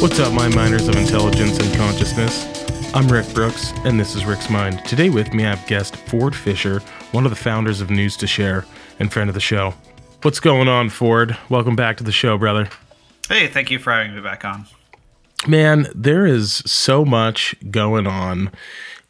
What's up, my miners of intelligence and consciousness? I'm Rick Brooks, and this is Rick's Mind. Today with me, I have guest Ford Fischer, one of the founders of News2Share and friend of the show. What's going on, Ford? Welcome back to the show, brother. Hey, thank you for having me back on. Man, there is so much going on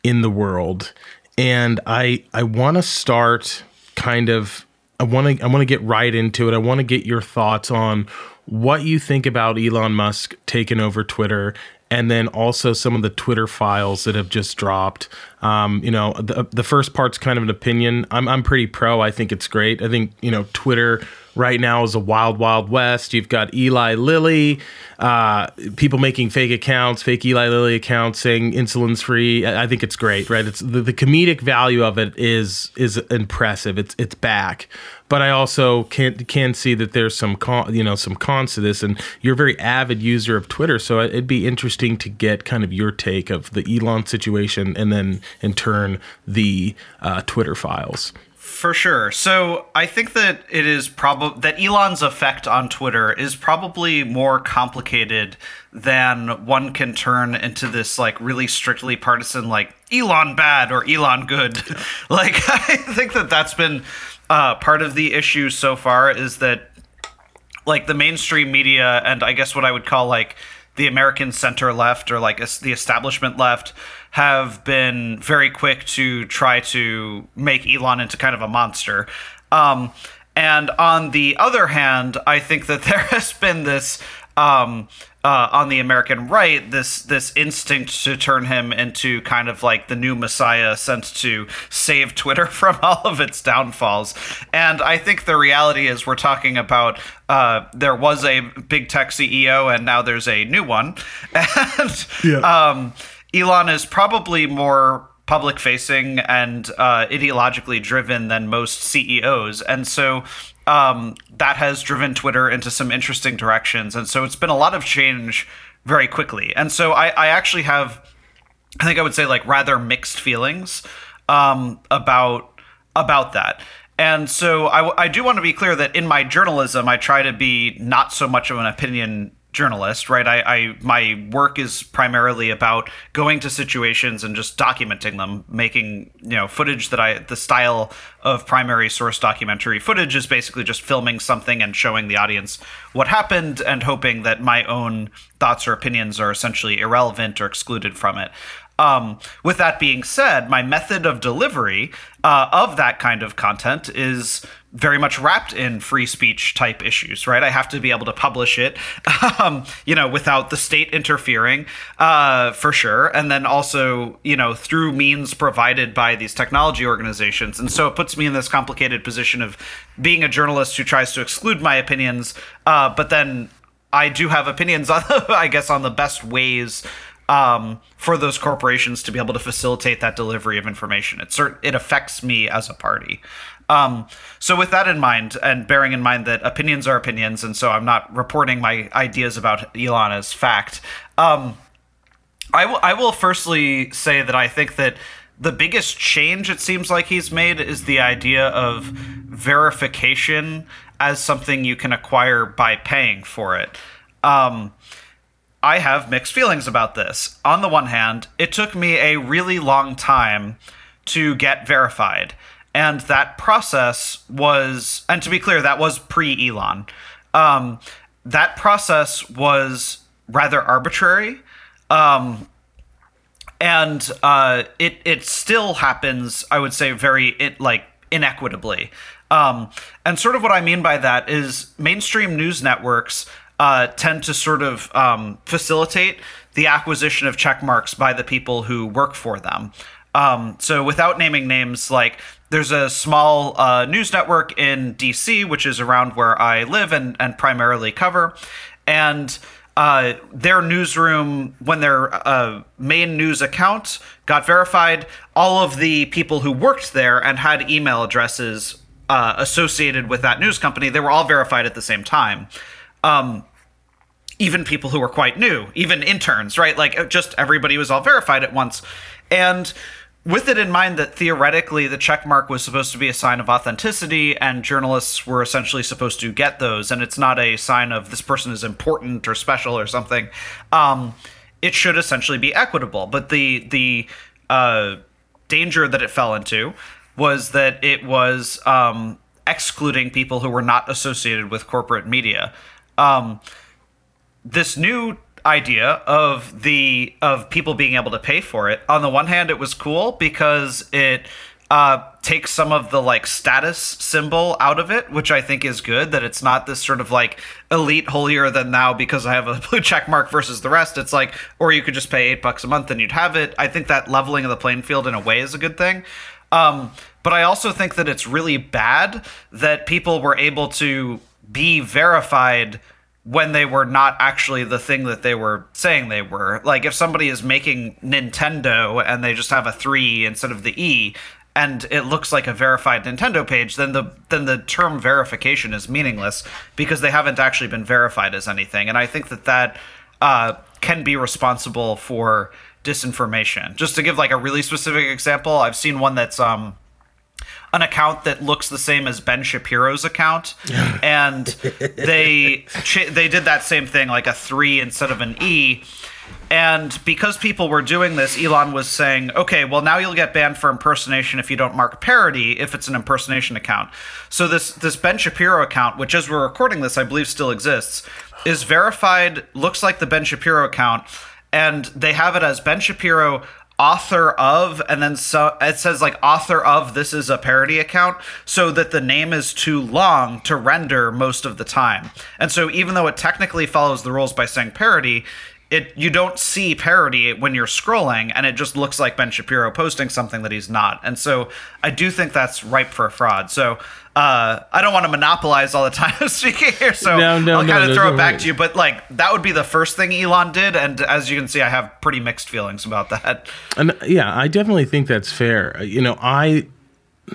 in the world, and I I want to start kind of I want to I want to get right into it. I want to get your thoughts on what you think about Elon Musk taking over Twitter and then also some of the Twitter files that have just dropped. Um, you know, the the first part's kind of an opinion. I'm I'm pretty pro. I think it's great. I think you know Twitter right now is a wild wild west. You've got Eli Lilly, uh, people making fake accounts, fake Eli Lilly accounts saying insulin's free. I, I think it's great, right? It's the, the comedic value of it is is impressive. It's it's back but I also can can see that there's some con, you know some cons to this, and you're a very avid user of Twitter, so it'd be interesting to get kind of your take of the Elon situation, and then in turn the uh, Twitter files. For sure. So I think that it is probably that Elon's effect on Twitter is probably more complicated than one can turn into this like really strictly partisan like Elon bad or Elon good. like I think that that's been uh, part of the issue so far is that like the mainstream media and I guess what I would call like the American center left or like the establishment left have been very quick to try to make Elon into kind of a monster. Um, and on the other hand, I think that there has been this um, uh, on the American right this this instinct to turn him into kind of like the new messiah sent to save Twitter from all of its downfalls. And I think the reality is we're talking about uh, there was a big tech CEO and now there's a new one, and yeah. um, Elon is probably more public facing and uh, ideologically driven than most CEOs. And so um, that has driven Twitter into some interesting directions. And so it's been a lot of change very quickly. And so I, I actually have, I think I would say like rather mixed feelings um, about about that. And so I, I do want to be clear that in my journalism, I try to be not so much of an opinion journalist, right? I, I my work is primarily about going to situations and just documenting them, making you know footage that I the style of primary source documentary footage is basically just filming something and showing the audience what happened and hoping that my own thoughts or opinions are essentially irrelevant or excluded from it. Um, with that being said, my method of delivery uh, of that kind of content is very much wrapped in free speech type issues, right? I have to be able to publish it, um, you know, without the state interfering, uh, for sure. And then also, you know, through means provided by these technology organizations. And so it puts me in this complicated position of being a journalist who tries to exclude my opinions, uh, but then I do have opinions on, I guess, on the best ways um, for those corporations to be able to facilitate that delivery of information. It cert- it affects me as a party. Um, so with that in mind, and bearing in mind that opinions are opinions, and so I'm not reporting my ideas about Elon as fact. Um, I will. Will firstly say that I think that the biggest change it seems like he's made is the idea of verification as something you can acquire by paying for it. Um, I have mixed feelings about this. On the one hand, it took me a really long time to get verified. And that process was, and to be clear, that was pre Elon. Um, that process was rather arbitrary. Um, and uh, it it still happens, I would say, very it, like inequitably. Um, and sort of what I mean by that is mainstream news networks uh, tend to sort of um, facilitate the acquisition of check marks by the people who work for them. Um, so, without naming names, like there's a small uh, news network in DC, which is around where I live and, and primarily cover. And uh, their newsroom, when their uh, main news account got verified, all of the people who worked there and had email addresses uh, associated with that news company, they were all verified at the same time. Um, even people who were quite new, even interns, right? Like just everybody was all verified at once. And with it in mind that theoretically the check mark was supposed to be a sign of authenticity and journalists were essentially supposed to get those and it's not a sign of this person is important or special or something um, it should essentially be equitable. But the the uh, danger that it fell into was that it was um, excluding people who were not associated with corporate media. Um, this new idea of the of people being able to pay for it. On the one hand, it was cool because it uh, takes some of the like status symbol out of it, which I think is good. That it's not this sort of like elite holier than thou because I have a blue check mark versus the rest. It's like, or you could just pay eight bucks a month and you'd have it. I think that leveling of the playing field in a way is a good thing. Um, but I also think that it's really bad that people were able to be verified when they were not actually the thing that they were saying they were. Like if somebody is making Nintendo and they just have a 3 instead of the E and it looks like a verified Nintendo page, then the then the term verification is meaningless because they haven't actually been verified as anything. And I think that that uh, can be responsible for disinformation. Just to give like a really specific example, I've seen one that's um an account that looks the same as Ben Shapiro's account, and they they did that same thing, like a three instead of an E. And because people were doing this, Elon was saying, okay, well now you'll get banned for impersonation if you don't mark parody if it's an impersonation account. So this this Ben Shapiro account, which as we're recording this, I believe still exists, is verified, looks like the Ben Shapiro account, and they have it as Ben Shapiro author of and then so it says like author of this is a parody account so that the name is too long to render most of the time. And so even though it technically follows the rules by saying parody it you don't see parody when you're scrolling and it just looks like ben shapiro posting something that he's not. And so i do think that's ripe for a fraud. So uh, I don't want to monopolize all the time of speaking here, so no, no, I'll kind of no, throw it back to you. But like that would be the first thing Elon did, and as you can see, I have pretty mixed feelings about that. And yeah, I definitely think that's fair. You know, I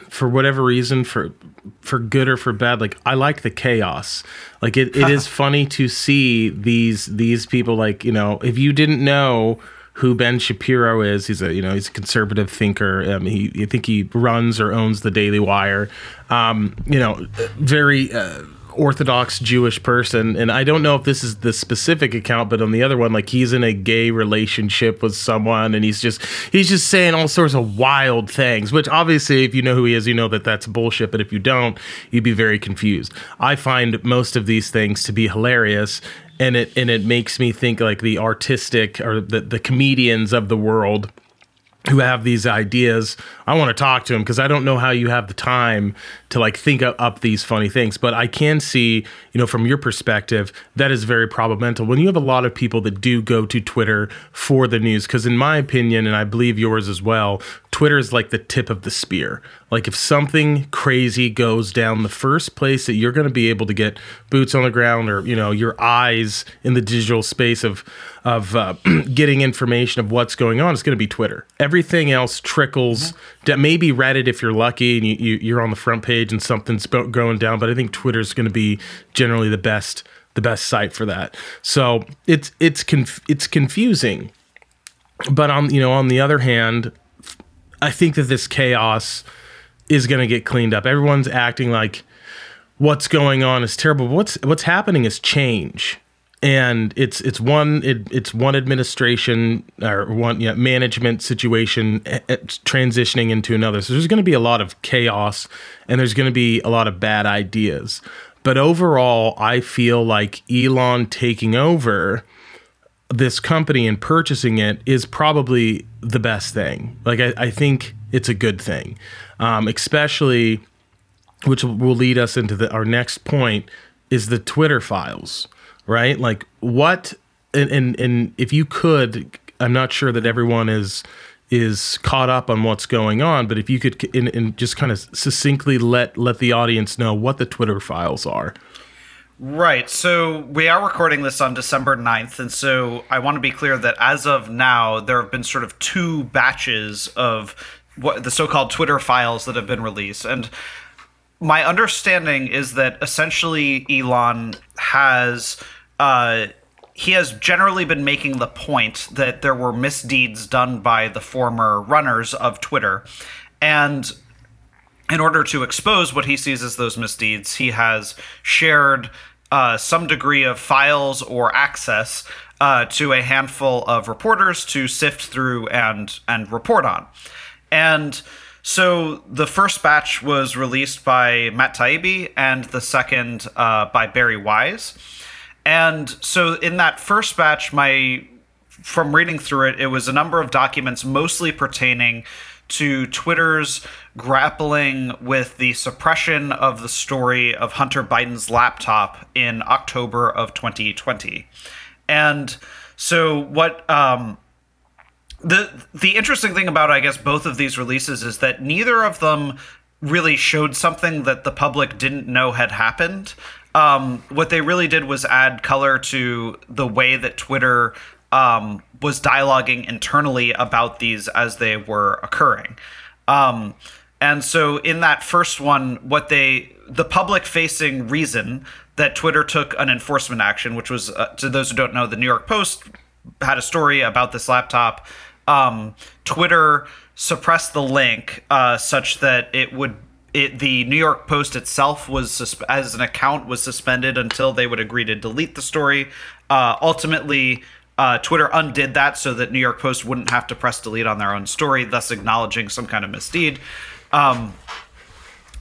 for whatever reason, for for good or for bad, like I like the chaos. Like it, it is funny to see these these people. Like you know, if you didn't know who Ben Shapiro is. He's a you know he's a conservative thinker. Um, he I think he runs or owns the Daily Wire. Um, you know, very. Uh, orthodox Jewish person, and I don't know if this is the specific account, but on the other one, like he's in a gay relationship with someone, and he's just he's just saying all sorts of wild things. Which obviously, if you know who he is, you know that that's bullshit. But if you don't, you'd be very confused. I find most of these things to be hilarious, and it and it makes me think like the artistic or the the comedians of the world who have these ideas. I want to talk to them because I don't know how you have the time to like think up these funny things. But I can see, you know, from your perspective, that is very problematic when you have a lot of people that do go to Twitter for the news. Because in my opinion, and I believe yours as well, Twitter is like the tip of the spear. Like if something crazy goes down, the first place that you're going to be able to get boots on the ground or you know your eyes in the digital space of of uh, getting information of what's going on is going to be Twitter. Everything else trickles. Mm-hmm. Maybe Reddit if you're lucky and you, you, you're on the front page and something's going down. But I think Twitter's going to be generally the best the best site for that. So it's it's conf- it's confusing. But on you know on the other hand, I think that this chaos is going to get cleaned up. Everyone's acting like what's going on is terrible. What's what's happening is change, and it's it's one it, it's one administration or one management situation eh, eh, transitioning into another. So there's going to be a lot of chaos, and there's going to be a lot of bad ideas. But overall, I feel like Elon taking over this company and purchasing it is probably the best thing. Like I, I think it's a good thing, um, especially which will lead us into the, our next point is the Twitter files, right? Like what and, and and if you could, I'm not sure that everyone is is caught up on what's going on, but if you could in, in just kind of succinctly let let the audience know what the Twitter files are. Right. So we are recording this on December 9th. And so I want to be clear that as of now, there have been sort of two batches of what the so called Twitter files that have been released. And my understanding is that essentially Elon has uh, he has generally been making the point that there were misdeeds done by the former runners of Twitter. And in order to expose what he sees as those misdeeds, he has shared uh, some degree of files or access uh, to a handful of reporters to sift through and and report on. And so the first batch was released by Matt Taibbi, and the second uh, by Bari Weiss. And so in that first batch, my from reading through it, it was a number of documents mostly pertaining to Twitter's grappling with the suppression of the story of Hunter Biden's laptop in October of 2020. And so what um, the the interesting thing about I guess both of these releases is that neither of them really showed something that the public didn't know had happened um, what they really did was add color to the way that Twitter um, was dialoguing internally about these as they were occurring. Um, and so in that first one, what they the public facing reason that Twitter took an enforcement action, which was uh, to those who don't know, the New York Post had a story about this laptop. Um, Twitter suppressed the link uh, such that it would it, the New York Post itself was susp- as an account was suspended until they would agree to delete the story. Uh, ultimately, uh, Twitter undid that so that New York Post wouldn't have to press delete on their own story, thus acknowledging some kind of misdeed. Um,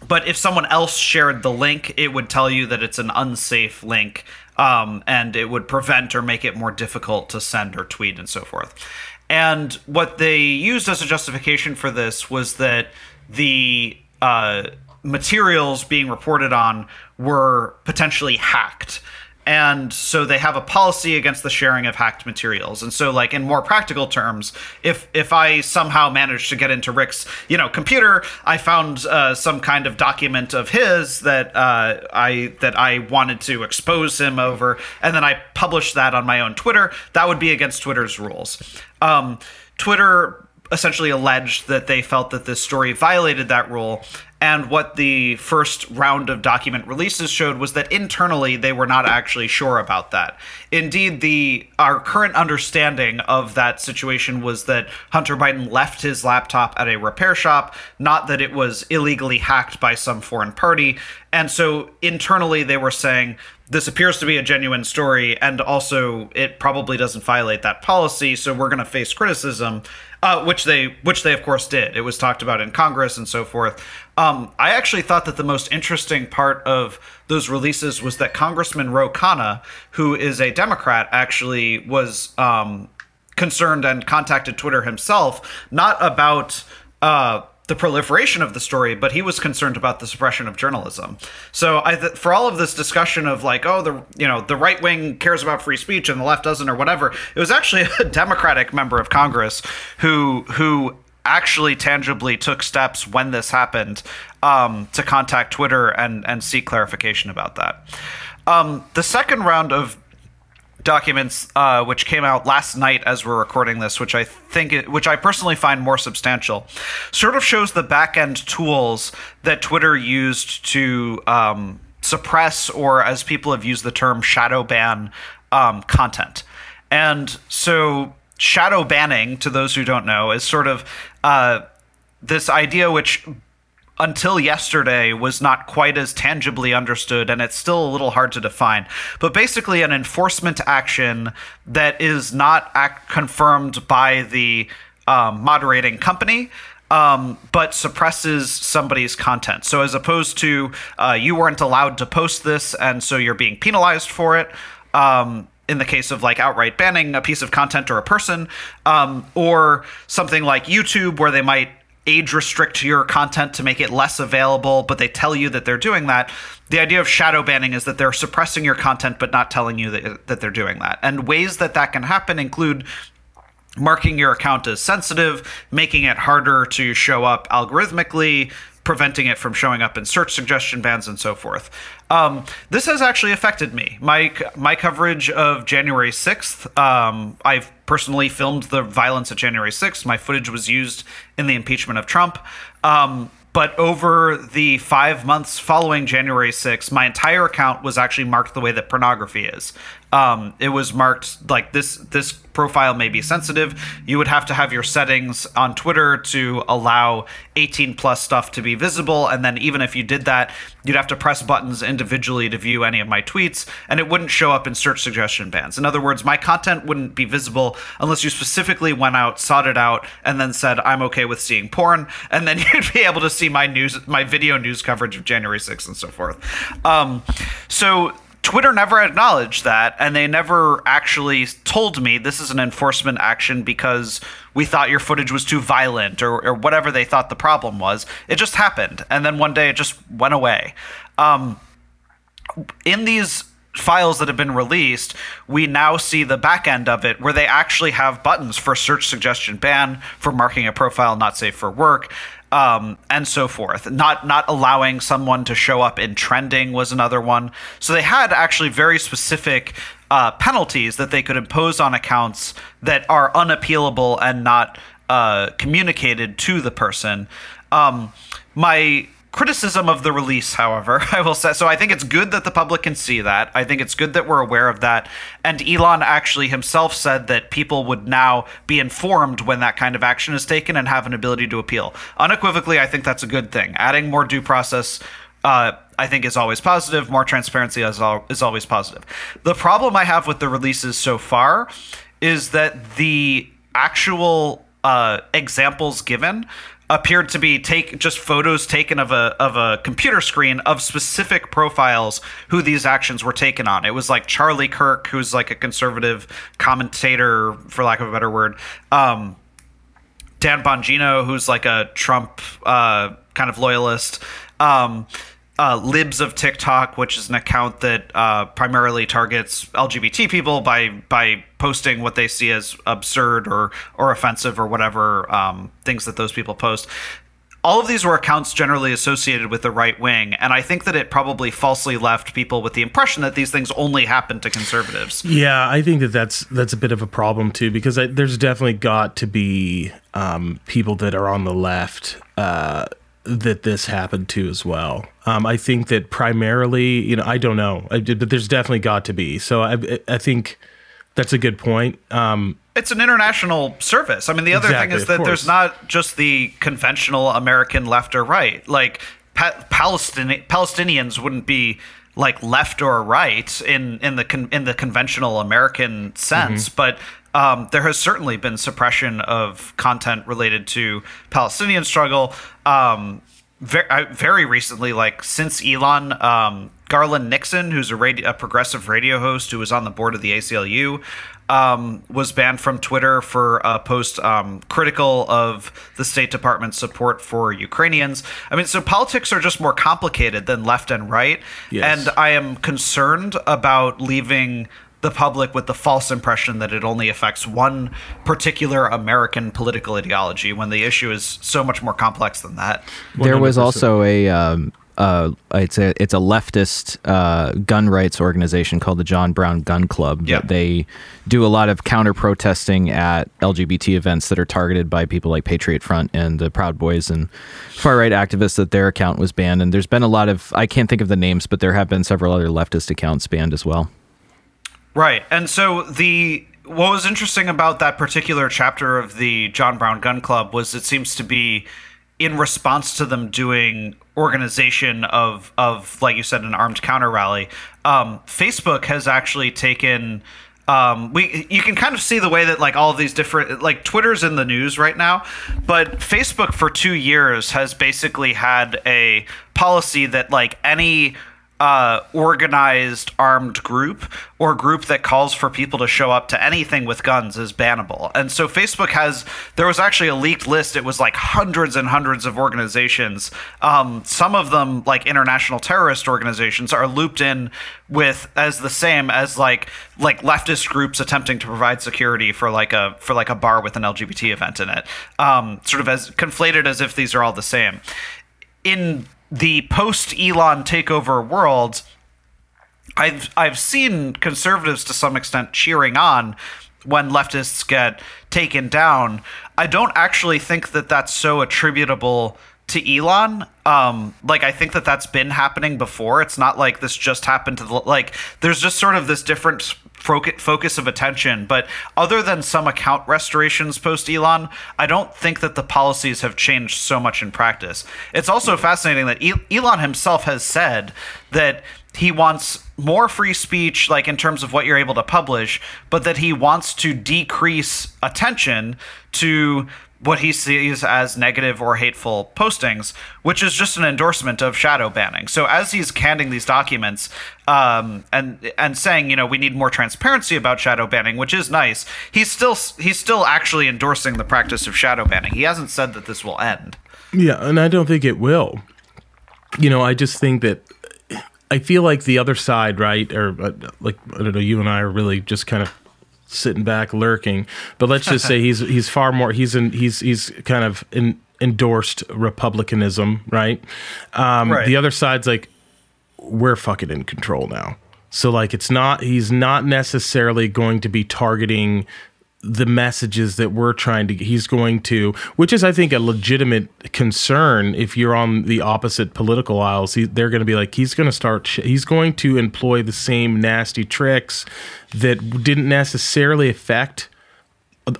but if someone else shared the link, it would tell you that it's an unsafe link, um, and it would prevent or make it more difficult to send or tweet and so forth. And what they used as a justification for this was that the uh, materials being reported on were potentially hacked and so they have a policy against the sharing of hacked materials and so like in more practical terms if if i somehow managed to get into rick's you know computer i found uh, some kind of document of his that uh, i that i wanted to expose him over and then i published that on my own twitter that would be against twitter's rules um, twitter essentially alleged that they felt that this story violated that rule. And what the first round of document releases showed was that internally they were not actually sure about that. Indeed, the our current understanding of that situation was that Hunter Biden left his laptop at a repair shop, not that it was illegally hacked by some foreign party. And so internally they were saying this appears to be a genuine story and also it probably doesn't violate that policy, so we're going to face criticism uh, which they which they of course did. It was talked about in Congress and so forth. Um, I actually thought that the most interesting part of those releases was that Congressman Ro Khanna, who is a Democrat, actually was um, concerned and contacted Twitter himself, not about. Uh, the proliferation of the story, but he was concerned about the suppression of journalism. So, I th- for all of this discussion of like, oh, the you know the right wing cares about free speech and the left doesn't, or whatever, it was actually a Democratic member of Congress who who actually tangibly took steps when this happened um, to contact Twitter and and seek clarification about that. Um, the second round of documents, uh, which came out last night as we're recording this, which I think, it, which I personally find more substantial, sort of shows the back end tools that Twitter used to um, suppress, or as people have used the term, shadow ban um, content. And so, shadow banning, to those who don't know, is sort of uh, this idea which until yesterday was not quite as tangibly understood and it's still a little hard to define but basically an enforcement action that is not act confirmed by the um, moderating company um, but suppresses somebody's content. So, as opposed to uh, you weren't allowed to post this, and so you're being penalized for it. Um, in the case of like outright banning a piece of content or a person, um, or something like YouTube, where they might age restrict your content to make it less available, but they tell you that they're doing that. The idea of shadow banning is that they're suppressing your content but not telling you that, that they're doing that. And ways that that can happen include marking your account as sensitive, making it harder to show up algorithmically, preventing it from showing up in search suggestion bans and so forth. Um, this has actually affected me. My my coverage of January sixth. Um, I've personally filmed the violence at January sixth. My footage was used in the impeachment of Trump. Um, but over the five months following January 6th, my entire account was actually marked the way that pornography is. Um, it was marked like this this profile may be sensitive. You would have to have your settings on Twitter to allow 18 plus stuff to be visible, and then even if you did that, you'd have to press buttons individually to view any of my tweets, and it wouldn't show up in search suggestion bans. In other words, my content wouldn't be visible unless you specifically went out, sought it out, and then said I'm okay with seeing porn, and then you'd be able to see my news, my video news coverage of January 6th and so forth. Um, so Twitter never acknowledged that, and they never actually told me this is an enforcement action because we thought your footage was too violent or, or whatever they thought the problem was. It just happened, and then one day it just went away. Um, in these files that have been released, we now see the back end of it where they actually have buttons for search suggestion ban, for marking a profile not safe for work, um, and so forth. Not not allowing someone to show up in trending was another one. So they had actually very specific uh, penalties that they could impose on accounts that are unappealable and not uh, communicated to the person. Um, my criticism of the release, however, I will say. So I think it's good that the public can see that. I think it's good that we're aware of that. And Elon actually himself said that people would now be informed when that kind of action is taken and have an ability to appeal. Unequivocally, I think that's a good thing. Adding more due process. Uh, I think is always positive. More transparency is, al- is always positive. The problem I have with the releases so far is that the actual uh, examples given appeared to be take just photos taken of a of a computer screen of specific profiles who these actions were taken on. It was like Charlie Kirk, who's like a conservative commentator, for lack of a better word. Um, Dan Bongino, who's like a Trump uh, kind of loyalist. Um, uh, Libs of TikTok, which is an account that uh, primarily targets LGBT people by by posting what they see as absurd or or offensive or whatever um, things that those people post. All of these were accounts generally associated with the right wing, and I think that it probably falsely left people with the impression that these things only happen to conservatives. Yeah, I think that that's that's a bit of a problem too, because I, there's definitely got to be um, people that are on the left. Uh, that this happened to as well. Um, I think that primarily, you know, I don't know, I, but there's definitely got to be. So I, I think that's a good point. Um, it's an international service. I mean, the other Exactly, thing is that there's not just the conventional American left or right. Like pa- Palestini- Palestinians wouldn't be like left or right in in the con- in the conventional American sense, Mm-hmm. but um, there has certainly been suppression of content related to Palestinian struggle. Um, very, very recently, like since Elon, um, Garland Nixon, who's a, radio, a progressive radio host who was on the board of the ACLU, um, was banned from Twitter for a post um, critical of the State Department's support for Ukrainians. I mean, so politics are just more complicated than left and right. Yes. And I am concerned about leaving the public with the false impression that it only affects one particular American political ideology when the issue is so much more complex than that. There was also a um, uh, it's a it's a leftist uh, gun rights organization called the John Brown Gun Club. Yeah. They do a lot of counter protesting at LGBT events that are targeted by people like Patriot Front and the Proud Boys and far right activists. That their account was banned, and there's been a lot of I can't think of the names, but there have been several other leftist accounts banned as well. Right. And so the what was interesting about that particular chapter of the John Brown Gun Club was it seems to be in response to them doing organization of of like you said an armed counter rally. Um, Facebook has actually taken um, we you can kind of see the way that like all of these different like Twitter's in the news right now, but Facebook for two years has basically had a policy that like any uh, organized armed group or group that calls for people to show up to anything with guns is bannable. And so Facebook has, there was actually a leaked list. It was like hundreds and hundreds of organizations. Um, some of them, like international terrorist organizations, are looped in with as the same as like like leftist groups attempting to provide security for like a for like a bar with an LGBT event in it. Um, sort of as conflated as if these are all the same. In the post Elon takeover world, I've I've seen conservatives to some extent cheering on when leftists get taken down. I don't actually think that that's so attributable to Elon. Um, like I think that that's been happening before. It's not like this just happened to the like. There's just sort of this different focus of attention. But other than some account restorations post Elon, I don't think that the policies have changed so much in practice. It's also fascinating that Elon himself has said that he wants more free speech, like in terms of what you're able to publish, but that he wants to decrease attention to what he sees as negative or hateful postings, which is just an endorsement of shadow banning. So as he's canning these documents um, and and saying, you know, we need more transparency about shadow banning, which is nice, he's still he's still actually endorsing the practice of shadow banning. He hasn't said that this will end. Yeah, and I don't think it will. You know, I just think that I feel like the other side, right, or uh, like I don't know, you and I are really just kind of sitting back lurking. But let's just say he's he's far more he's in he's he's kind of in, endorsed republicanism, right? Um, right? The other side's like we're fucking in control now. So like it's not he's not necessarily going to be targeting the messages that we're trying to he's going to which is i think a legitimate concern if you're on the opposite political aisles. He, they're going to be like he's going to start he's going to employ the same nasty tricks that didn't necessarily affect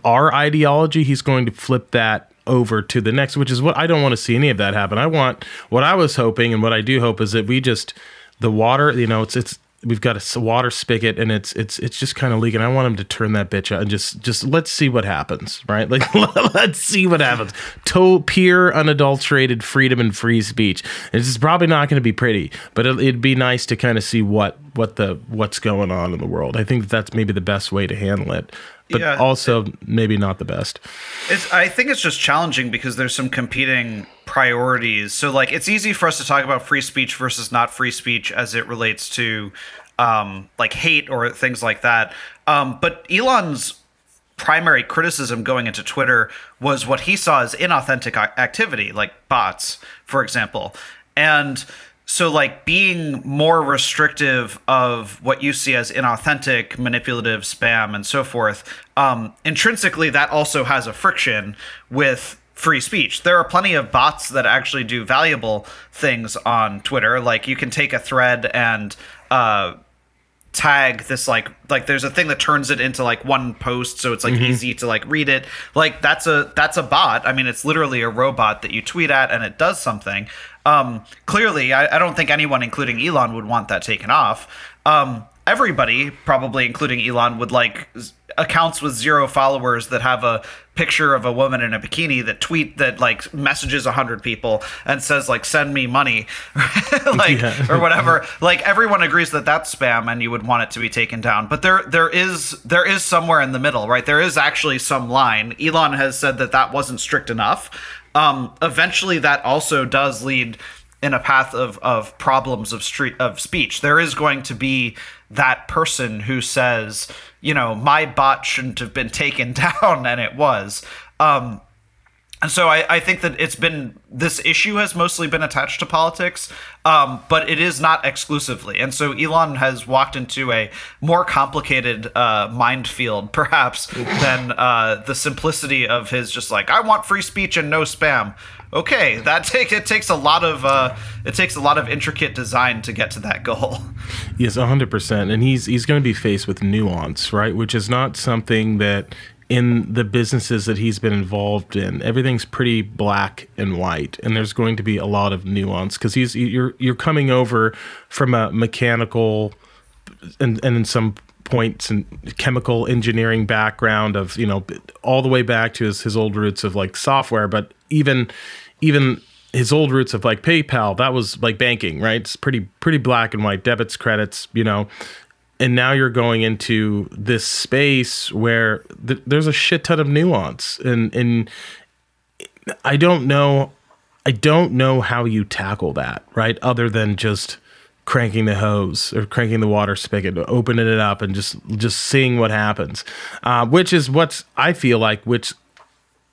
our ideology. He's going to flip that over to the next which is what i don't want to see any of that happen. I want what i was hoping and what i do hope is that we just the water you know it's it's we've got a water spigot and it's it's it's just kind of leaking. I want him to turn that bitch on and just just let's see what happens, right? Like let's see what happens. To pure unadulterated freedom and free speech. It's probably not going to be pretty, but it, it'd be nice to kind of see what what the what's going on in the world. I think that that's maybe the best way to handle it but yeah, also it, maybe not the best. It's I think it's just challenging because there's some competing priorities. So like it's easy for us to talk about free speech versus not free speech as it relates to um, like hate or things like that. Um, but Elon's primary criticism going into Twitter was what he saw as inauthentic activity, like bots, for example. And so like being more restrictive of what you see as inauthentic manipulative spam and so forth um, intrinsically that also has a friction with free speech. There are plenty of bots that actually do valuable things on twitter. Like you can take a thread and uh, tag this like like there's a thing that turns it into like one post so it's like mm-hmm. easy to like read it. Like that's a that's a bot. I mean it's literally a robot that you tweet at and it does something. Um clearly i, I don't think anyone including elon would want that taken off. Um everybody probably including elon would like accounts with zero followers that have a picture of a woman in a bikini that tweet that like messages 100 people and says like send me money like yeah. or whatever. Like everyone agrees that that's spam and you would want it to be taken down. But there there is there is somewhere in the middle right? There is actually some line. Elon has said that that wasn't strict enough. Um eventually that also does lead in a path of of problems of street of speech. There is going to be that person who says you know, my bot shouldn't have been taken down, and it was. Um, and so I, I, think that it's been this issue has mostly been attached to politics, um, but it is not exclusively. And so Elon has walked into a more complicated uh, minefield, perhaps, than uh, the simplicity of his just like I want free speech and no spam okay, that take it takes a lot of uh, it takes a lot of intricate design to get to that goal. Yes, hundred percent, and he's he's going to be faced with nuance, right? Which is not something that in the businesses that he's been involved in, everything's pretty black and white, and there's going to be a lot of nuance because he's you're you're coming over from a mechanical and and in some points and chemical engineering background of you know all the way back to his, his old roots of like software but even even his old roots of like PayPal, that was like banking, right? It's pretty pretty black and white, debits, credits, you know. And now you're going into this space where th- there's a shit ton of nuance, and and I don't know, I don't know how you tackle that, right? Other than just cranking the hose or cranking the water spigot, opening it up, and just just seeing what happens, uh, which is what I feel like, which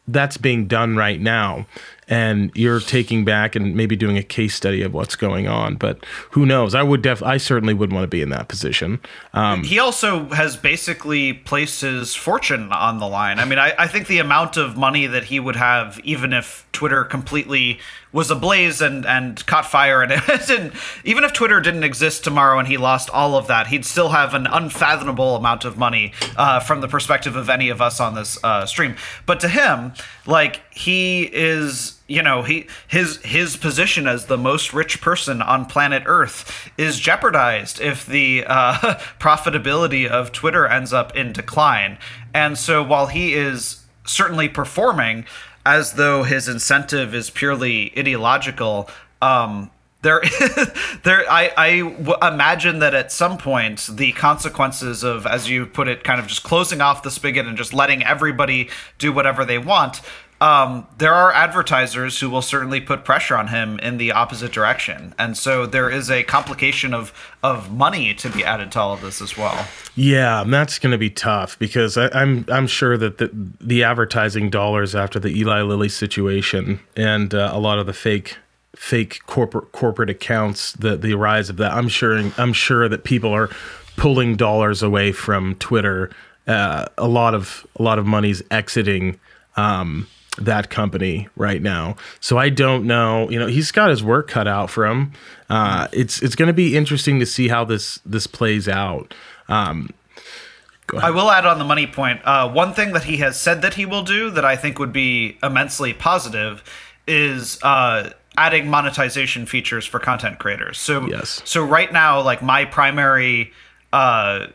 that's being done right now and you're taking back and maybe doing a case study of what's going on. But who knows? I would def I certainly would want to be in that position. Um, he also has basically placed his fortune on the line. I mean, I, I think the amount of money that he would have, even if Twitter completely was ablaze and and caught fire and it didn't, even if Twitter didn't exist tomorrow and he lost all of that, he'd still have an unfathomable amount of money uh, from the perspective of any of us on this uh, stream. But to him, like he is you know he his his position as the most rich person on planet earth is jeopardized if the uh, profitability of twitter ends up in decline and so while he is certainly performing as though his incentive is purely ideological. Um, there, there. I, I w- imagine that at some point the consequences of, as you put it, kind of just closing off the spigot and just letting everybody do whatever they want um, there are advertisers who will certainly put pressure on him in the opposite direction, and so there is a complication of of money to be added to all of this as well. Yeah, that's going to be tough because I, am I'm, I'm sure that the the advertising dollars after the Eli Lilly situation and uh, a lot of the fake fake corporate corporate accounts, the the rise of that, I'm sure I'm sure that people are pulling dollars away from Twitter. Uh, a lot of a lot of money's exiting. Um, that company right now. So I don't know. You know, he's got his work cut out for him. Uh, it's it's going to be interesting to see how this this plays out. Um, I will add on the money point. Uh, one thing that he has said that he will do that I think would be immensely positive is uh, adding monetization features for content creators. So yes. So right now, like my primary uh,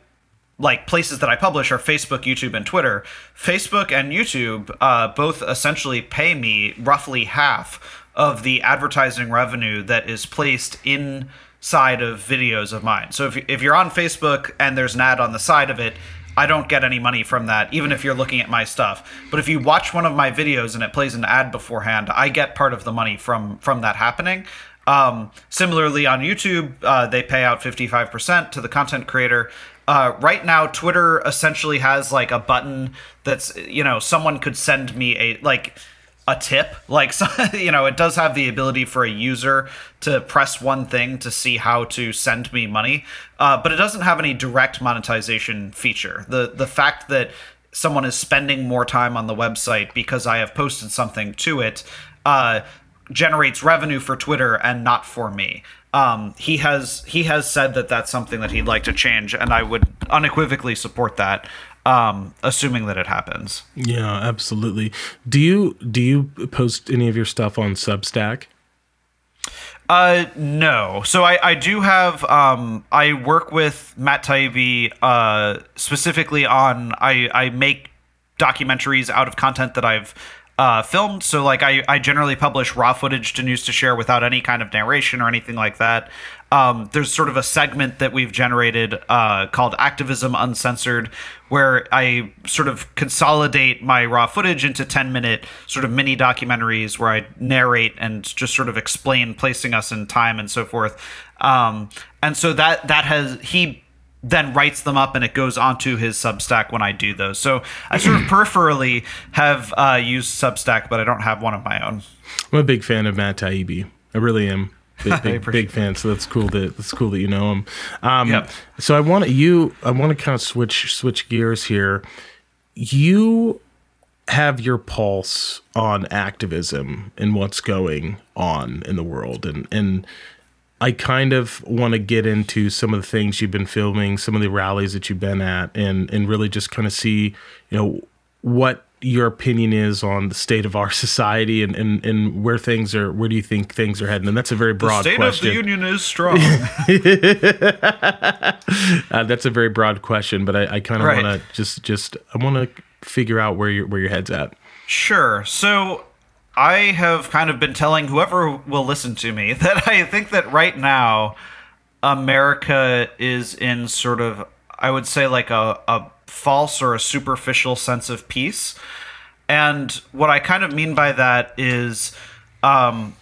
like places that I publish are Facebook, YouTube, and Twitter. Facebook and YouTube uh, both essentially pay me roughly half of the advertising revenue that is placed inside of videos of mine. So if, if you're on Facebook and there's an ad on the side of it, I don't get any money from that, even if you're looking at my stuff. But if you watch one of my videos and it plays an ad beforehand, I get part of the money from from that happening. Um, similarly, on YouTube, uh, they pay out 55% to the content creator. Uh, right now, Twitter essentially has like a button that's you know someone could send me a like a tip. Like you know it does have the ability for a user to press one thing to see how to send me money. Uh, but it doesn't have any direct monetization feature. The the fact that someone is spending more time on the website because i have posted something to it uh, generates revenue for twitter and not for me um, he has he has said that that's something that he'd like to change, and I would unequivocally support that, um, assuming that it happens. Yeah, absolutely. Do you do you post any of your stuff on Substack? Uh, no. So I, I do have um I work with Matt Taibbi uh specifically on I I make documentaries out of content that I've uh, filmed. So like I, I generally publish raw footage to News2Share without any kind of narration or anything like that. Um, there's sort of a segment that we've generated uh, called Activism Uncensored, where I sort of consolidate my raw footage into 10 minute sort of mini documentaries where I narrate and just sort of explain placing us in time and so forth. Um, and so that that has he then writes them up and it goes onto his Substack when I do those. So I sort of peripherally have uh, used Substack, but I don't have one of my own. I'm a big fan of Matt Taibbi. I really am. Big, big, big fan. So that's cool that that's cool that you know him. Um, yep. So I want you. I want to kind of switch switch gears here. You have your pulse on activism and what's going on in the world, and and I kind of want to get into some of the things you've been filming, some of the rallies that you've been at, and and really just kind of see, you know, what your opinion is on the state of our society and, and, and where things are where do you think things are heading and that's a very broad question. the state question. of the union is strong uh, that's a very broad question but i, I kind of right. want to just just i want to figure out where your where your head's at sure so I have kind of been telling whoever will listen to me that I think that right now America is in sort of I would say like a, a false or a superficial sense of peace. And what I kind of mean by that is um,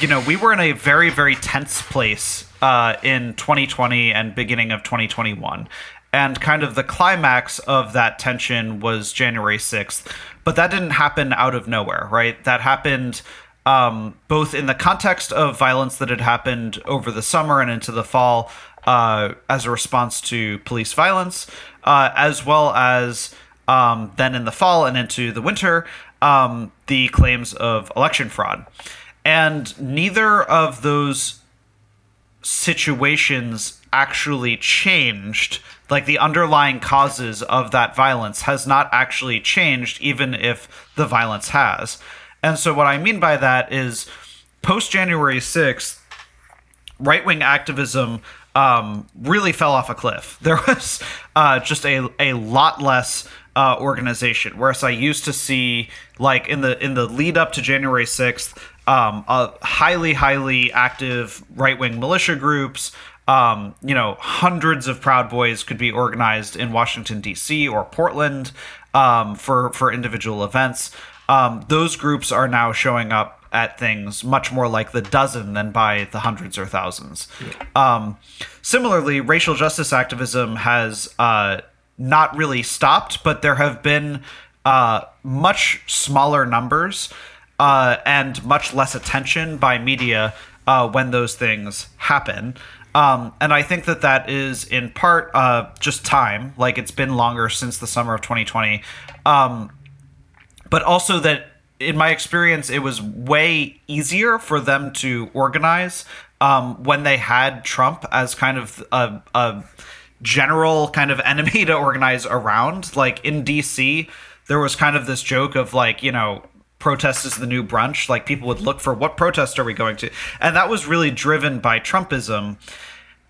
you know, we were in a very, very tense place uh, in 2020 and beginning of 2021. And kind of the climax of that tension was January 6th, but that didn't happen out of nowhere, right? That happened um, both in the context of violence that had happened over the summer and into the fall uh, as a response to police violence, uh, as well as um, then in the fall and into the winter, um, the claims of election fraud. And neither of those situations actually changed. Like the underlying causes of that violence has not actually changed, even if the violence has. And so, what I mean by that is post January 6th, right wing activism um, really fell off a cliff. There was uh, just a, a lot less uh, organization. Whereas I used to see, like in the in the lead up to January 6th, um, a highly, highly active right wing militia groups. Um, you know, hundreds of Proud Boys could be organized in Washington D.C. or Portland um, for for individual events. Um, those groups are now showing up at things much more like the dozen than by the hundreds or thousands. Um, similarly, racial justice activism has uh, not really stopped, but there have been uh, much smaller numbers uh, and much less attention by media uh, when those things happen. Um, and I think that that is in part uh, just time. Like it's been longer since the summer of 2020. Um, but also that in my experience, it was way easier for them to organize um, when they had Trump as kind of a, a general kind of enemy to organize around. Like in DC, there was kind of this joke of like, you know, protest is the new brunch. Like people would look for what protest are we going to? And that was really driven by Trumpism.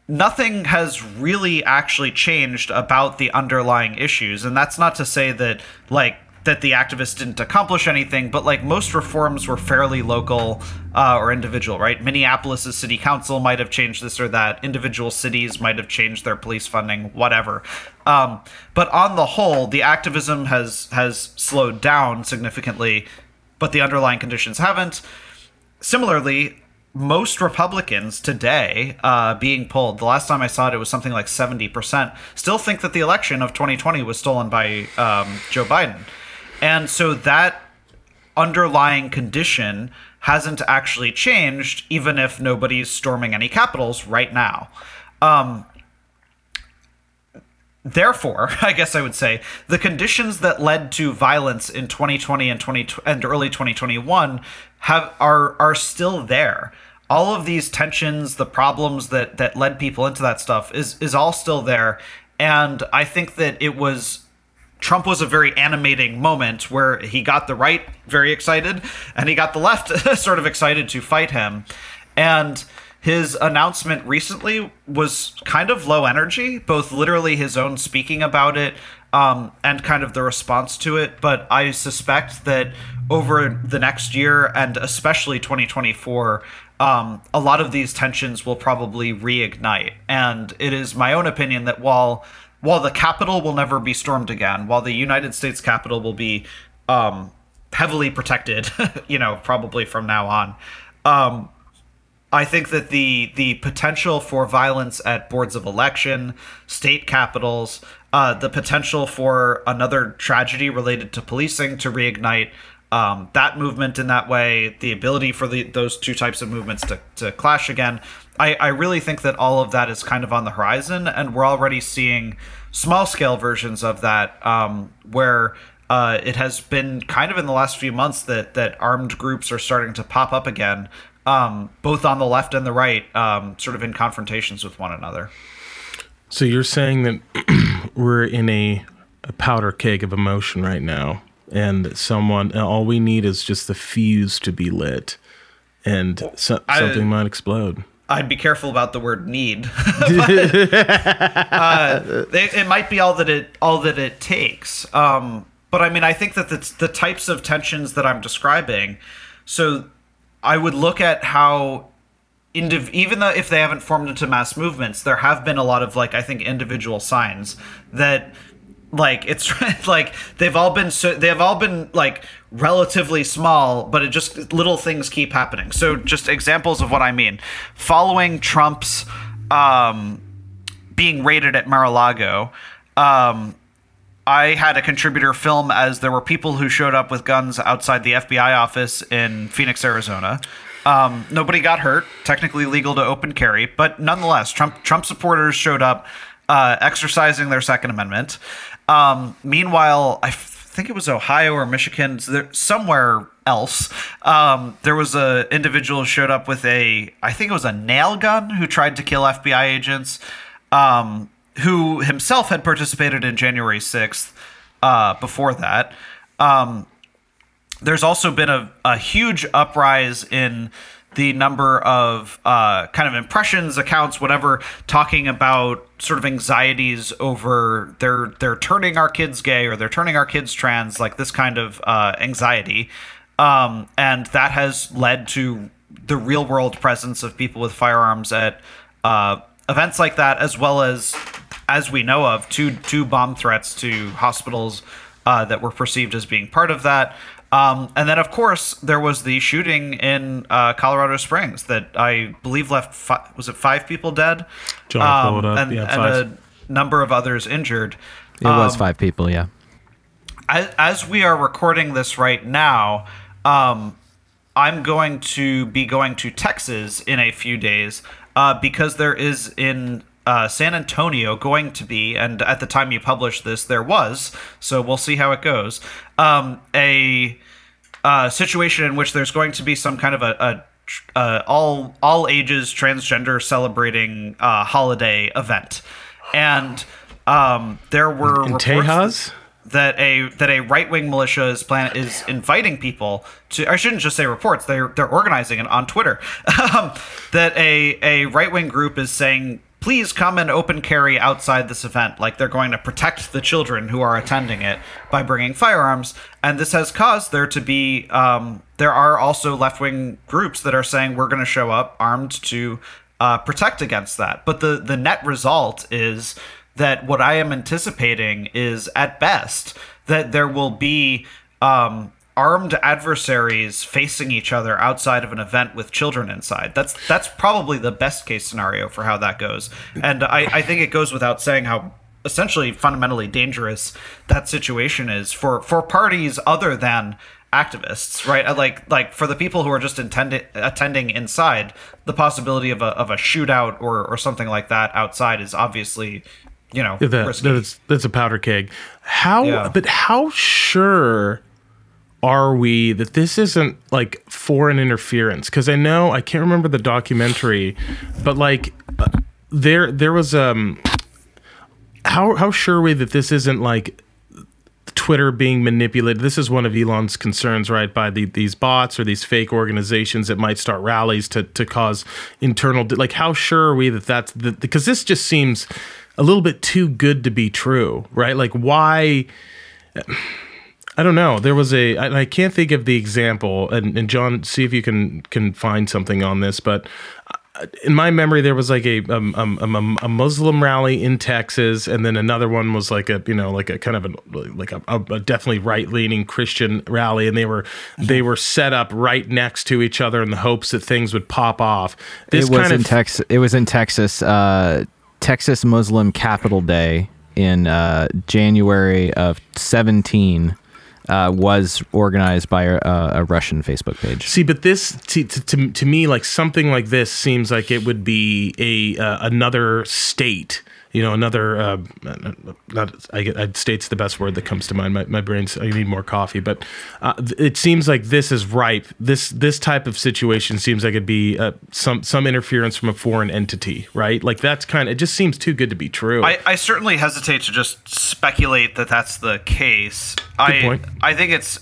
Nothing has really actually changed about the underlying issues. And that's not to say that like that the activists didn't accomplish anything, but like most reforms were fairly local uh, or individual, right? Minneapolis's city council might have changed this or that. Individual cities might have changed their police funding, whatever. Um, but on the whole, the activism has has slowed down significantly, but the underlying conditions haven't. Similarly, most Republicans today uh, being polled, the last time I saw it, it was something like 70%, still think that the election of 2020 was stolen by um, Joe Biden. And so that underlying condition hasn't actually changed, even if nobody's storming any capitals right now. Um, therefore, I guess I would say the conditions that led to violence in 2020 and 20 and early 2021 have are are still there. All of these tensions, the problems that that led people into that stuff is is all still there. And I think that it was Trump was a very animating moment where he got the right very excited and he got the left sort of excited to fight him. And his announcement recently was kind of low energy, both literally his own speaking about it um, and kind of the response to it. But I suspect that over the next year and especially 2024, um, a lot of these tensions will probably reignite. And it is my own opinion that while while the Capitol will never be stormed again, while the United States Capitol will be um, heavily protected, you know, probably from now on. I think that the the potential for violence at boards of election, state capitals, uh, the potential for another tragedy related to policing to reignite um, that movement in that way, the ability for the, those two types of movements to, to clash again. I, I really think that all of that is kind of on the horizon, and we're already seeing small scale versions of that um, where uh, it has been kind of in the last few months that that armed groups are starting to pop up again, um, both on the left and the right, um, sort of in confrontations with one another. So you're saying that we're in a, a powder keg of emotion right now and someone all we need is just the fuse to be lit and so, something I, might explode I'd be careful about the word need. but, uh, it, it, might be all that it all that it takes. Um, but I mean, I think that the, the types of tensions that I'm describing. So I would look at how, indiv- even though if they haven't formed into mass movements, there have been a lot of like I think individual signs that like it's like they've all been so they've all been like relatively small but it just little things keep happening. So just examples of what i mean. Following trump's um being raided at mar-a-lago um I had a contributor film as there were people who showed up with guns outside the FBI office in Phoenix, Arizona. Um, nobody got hurt. Technically legal to open carry, but nonetheless, Trump Trump supporters showed up, uh, exercising their Second Amendment. Um, meanwhile, I think it was Ohio or Michigan, somewhere else. Um, there was a individual who showed up with a, I think it was a nail gun, who tried to kill FBI agents. Um, who himself had participated in January 6th uh, before that. Um, there's also been a, a huge uprise in the number of uh, kind of impressions, accounts, whatever, talking about sort of anxieties over they're they're turning our kids gay or they're turning our kids trans, like this kind of uh, anxiety, um, and that has led to the real world presence of people with firearms at uh, events like that, as well as as we know of, two two bomb threats to hospitals uh, that were perceived as being part of that. Um, and then, of course, there was the shooting in uh, Colorado Springs that I believe left fi- was it five people dead, um, and, yeah, and a number of others injured. It um, was five people, yeah. As, as, we are recording this right now, um, I'm going to be going to Texas in a few days uh, because there is in uh, San Antonio going to be, and at the time you published this, there was, so we'll see how it goes, um, a uh, situation in which there's going to be some kind of a, a uh, all all ages transgender celebrating uh, holiday event, and um, there were in Tejas? that a that a right wing militia is plan is inviting people to. I shouldn't just say reports. They're they're organizing it on Twitter. Um, that a a right wing group is saying please come and open carry outside this event. Like they're going to protect the children who are attending it by bringing firearms. And this has caused there to be, um, there are also left wing groups that are saying we're going to show up armed to uh, protect against that. But the, the net result is that what I am anticipating is at best that there will be um, armed adversaries facing each other outside of an event with children inside. That's that's probably the best case scenario for how that goes. And I, I think it goes without saying how essentially fundamentally dangerous that situation is for, for parties other than activists, right? Uh, like like for the people who are just intended attending inside, the possibility of a of a shootout or or something like that outside is obviously you know that, that's that's a powder keg. How yeah. but how sure are we that this isn't like foreign interference? Because I know I can't remember the documentary, but like there there was um how how sure are we that this isn't like Twitter being manipulated. This is one of Elon's concerns, right? By the, these bots or these fake organizations that might start rallies to to cause internal. Like, how sure are we that that's the, because this just seems a little bit too good to be true, right? Like, why? I don't know. There was a I, I can't think of the example, and, and John, see if you can can find something on this. But uh, in my memory, there was like a um, um, um, a Muslim rally in Texas, and then another one was like a you know like a kind of a like a, a definitely right leaning Christian rally, and they were they were set up right next to each other in the hopes that things would pop off. This it was in Texas. It was in Texas. Uh, Texas Muslim Capitol Day in uh, January of seventeen uh, was organized by a, a, Russian Facebook page. See, but this to, to, to me, like something like this seems like it would be a uh, another state. You know, another uh, not I, I, state's the best word that comes to mind. My, my brain's I need more coffee, but uh, it seems like this is ripe. This this type of situation seems like it'd be uh, some some interference from a foreign entity, right? Like that's kind of it. Just seems too good to be true. I, I certainly hesitate to just speculate that that's the case. Good I point. I think it's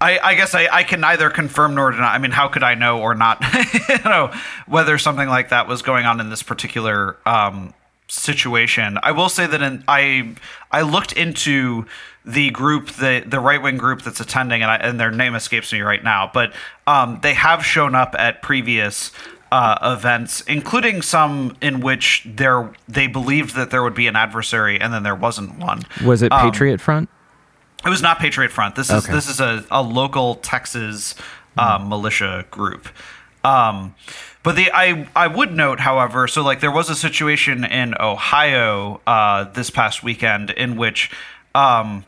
I, I, guess I, I, can neither confirm nor deny. I mean, how could I know or not you know whether something like that was going on in this particular um, situation? I will say that in, I I looked into the group, the the right wing group that's attending, and, I, and their name escapes me right now, but um, they have shown up at previous uh, events, including some in which there they believed that there would be an adversary, and then there wasn't one. Was it um, Patriot um, Front? It was not Patriot Front. This is okay. this is a, a local Texas uh, mm. militia group. Um, but the I I would note, however, so like there was a situation in Ohio uh, this past weekend in which um,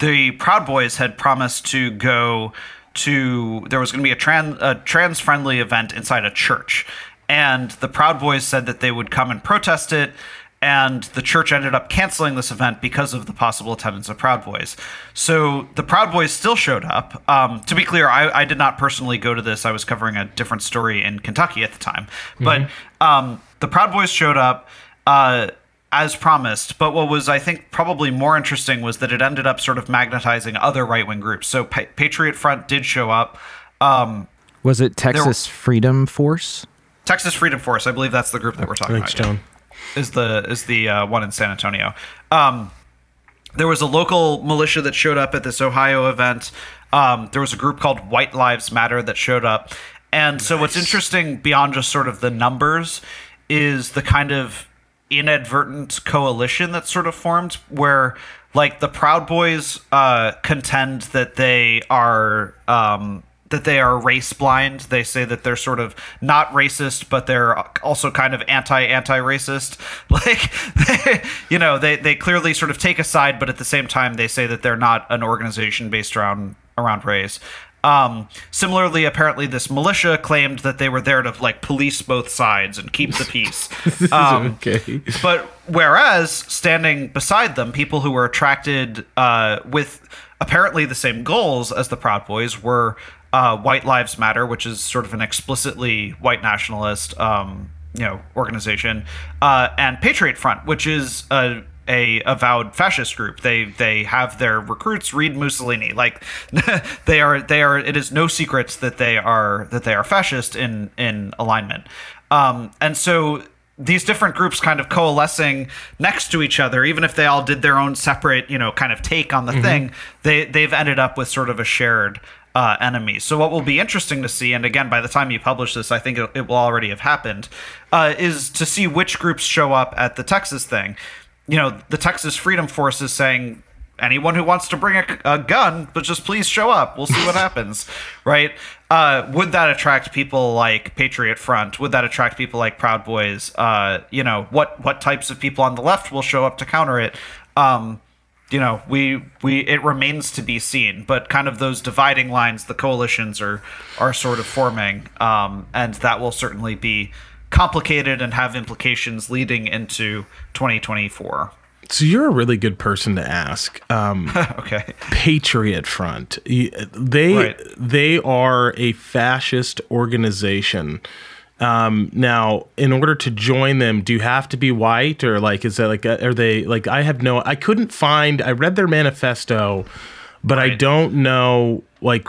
the Proud Boys had promised to go to there was going to be a trans a trans friendly event inside a church, and the Proud Boys said that they would come and protest it. And the church ended up canceling this event because of the possible attendance of Proud Boys. So the Proud Boys still showed up. Um, to be clear, I, I, did not personally go to this. I was covering a different story in Kentucky at the time. Mm-hmm. But um, the Proud Boys showed up. Uh, as promised. But what was, I think, probably more interesting was that it ended up sort of magnetizing other right wing groups. So pa- Patriot Front did show up. Um, was it Texas Freedom Force? Texas Freedom Force, I believe that's the group that we're talking Thanks, about. John. Is the is the uh, one in San Antonio? Um, there was a local militia that showed up at this Ohio event. Um, there was a group called White Lives Matter that showed up. And nice. so, what's interesting beyond just sort of the numbers is the kind of inadvertent coalition that's sort of formed where like the Proud Boys uh, contend that they are um, that they are race blind. They say that they're sort of not racist, but they're also kind of anti anti racist. Like, they, you know, they they clearly sort of take a side, but at the same time, they say that they're not an organization based around around race. Um, similarly, apparently, this militia claimed that they were there to like police both sides and keep the peace. Um, okay. But whereas standing beside them, people who were attracted uh, with apparently the same goals as the Proud Boys were uh, White Lives Matter, which is sort of an explicitly white nationalist, um, you know, organization, uh, and Patriot Front, which is a a avowed fascist group. They they have their recruits read Mussolini. Like they are they are. It is no secret that they are that they are fascist in in alignment. Um, and so these different groups kind of coalescing next to each other, even if they all did their own separate, you know, kind of take on the mm-hmm. thing, they they've ended up with sort of a shared uh, enemy. So what will be interesting to see, and again, by the time you publish this, I think it, it will already have happened, uh, is to see which groups show up at the Texas thing you know, the Texas Freedom Force is saying anyone who wants to bring a, a gun, but just please show up. We'll see what happens, right? Uh, would that attract people like Patriot Front? Would that attract people like Proud Boys? Uh, you know, what what types of people on the left will show up to counter it? Um, you know, we we it remains to be seen. But kind of those dividing lines, the coalitions are are sort of forming, um, and that will certainly be complicated and have implications leading into 2024. So you're a really good person to ask. Um, okay. Patriot Front. They right. they are a fascist organization. Um, now, in order to join them, do you have to be white or like is that like are they like I have no I couldn't find I read their manifesto, but right. I don't know like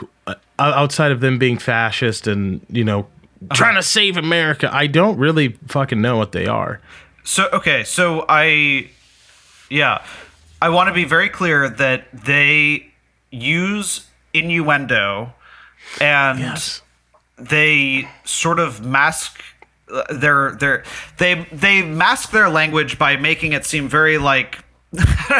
outside of them being fascist and you know uh-huh. trying to save America. I don't really fucking know what they are. So okay, so I yeah, I want to be very clear that they use innuendo and yes. They sort of mask uh, their their they they mask their language by making it seem very like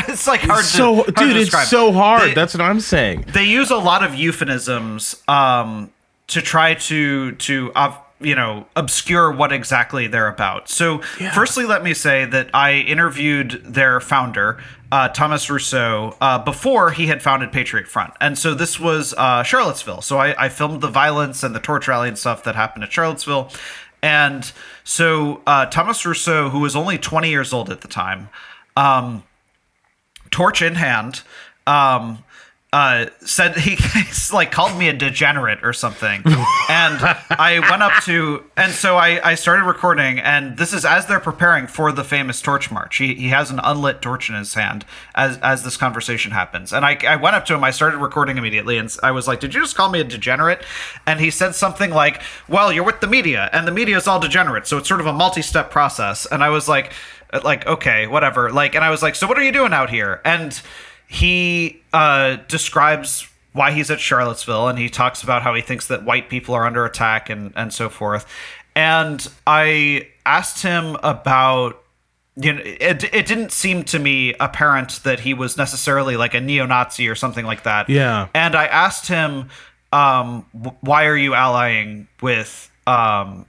it's like hard so, to, hard dude, to it's so hard. They, That's what I'm saying. They use a lot of euphemisms um, to try to to uh, you know obscure what exactly they're about. So, yeah. firstly, let me say that I interviewed their founder, uh, Thomas Rousseau, uh, before he had founded Patriot Front, and so this was uh, Charlottesville. So I, I, filmed the violence and the torch rally and stuff that happened at Charlottesville, and so uh, Thomas Rousseau, who was only 20 years old at the time, um, torch in hand. Um, uh, said he like called me a degenerate or something, and I went up to and so I, I started recording, and this is as they're preparing for the famous torch march. He, he has an unlit torch in his hand as as this conversation happens, and I, I went up to him. I started recording immediately, and I was like, "Did you just call me a degenerate?" And he said something like, "Well, you're with the media, and the media is all degenerate, so it's sort of a multi-step process." And I was like, "Like okay, whatever." Like, and I was like, "So what are you doing out here?" And he uh, describes why he's at Charlottesville and he talks about how he thinks that white people are under attack and, and so forth. And I asked him about you know it, it didn't seem to me apparent that he was necessarily like a neo-nazi or something like that. Yeah. And i asked him um, why are you allying with um,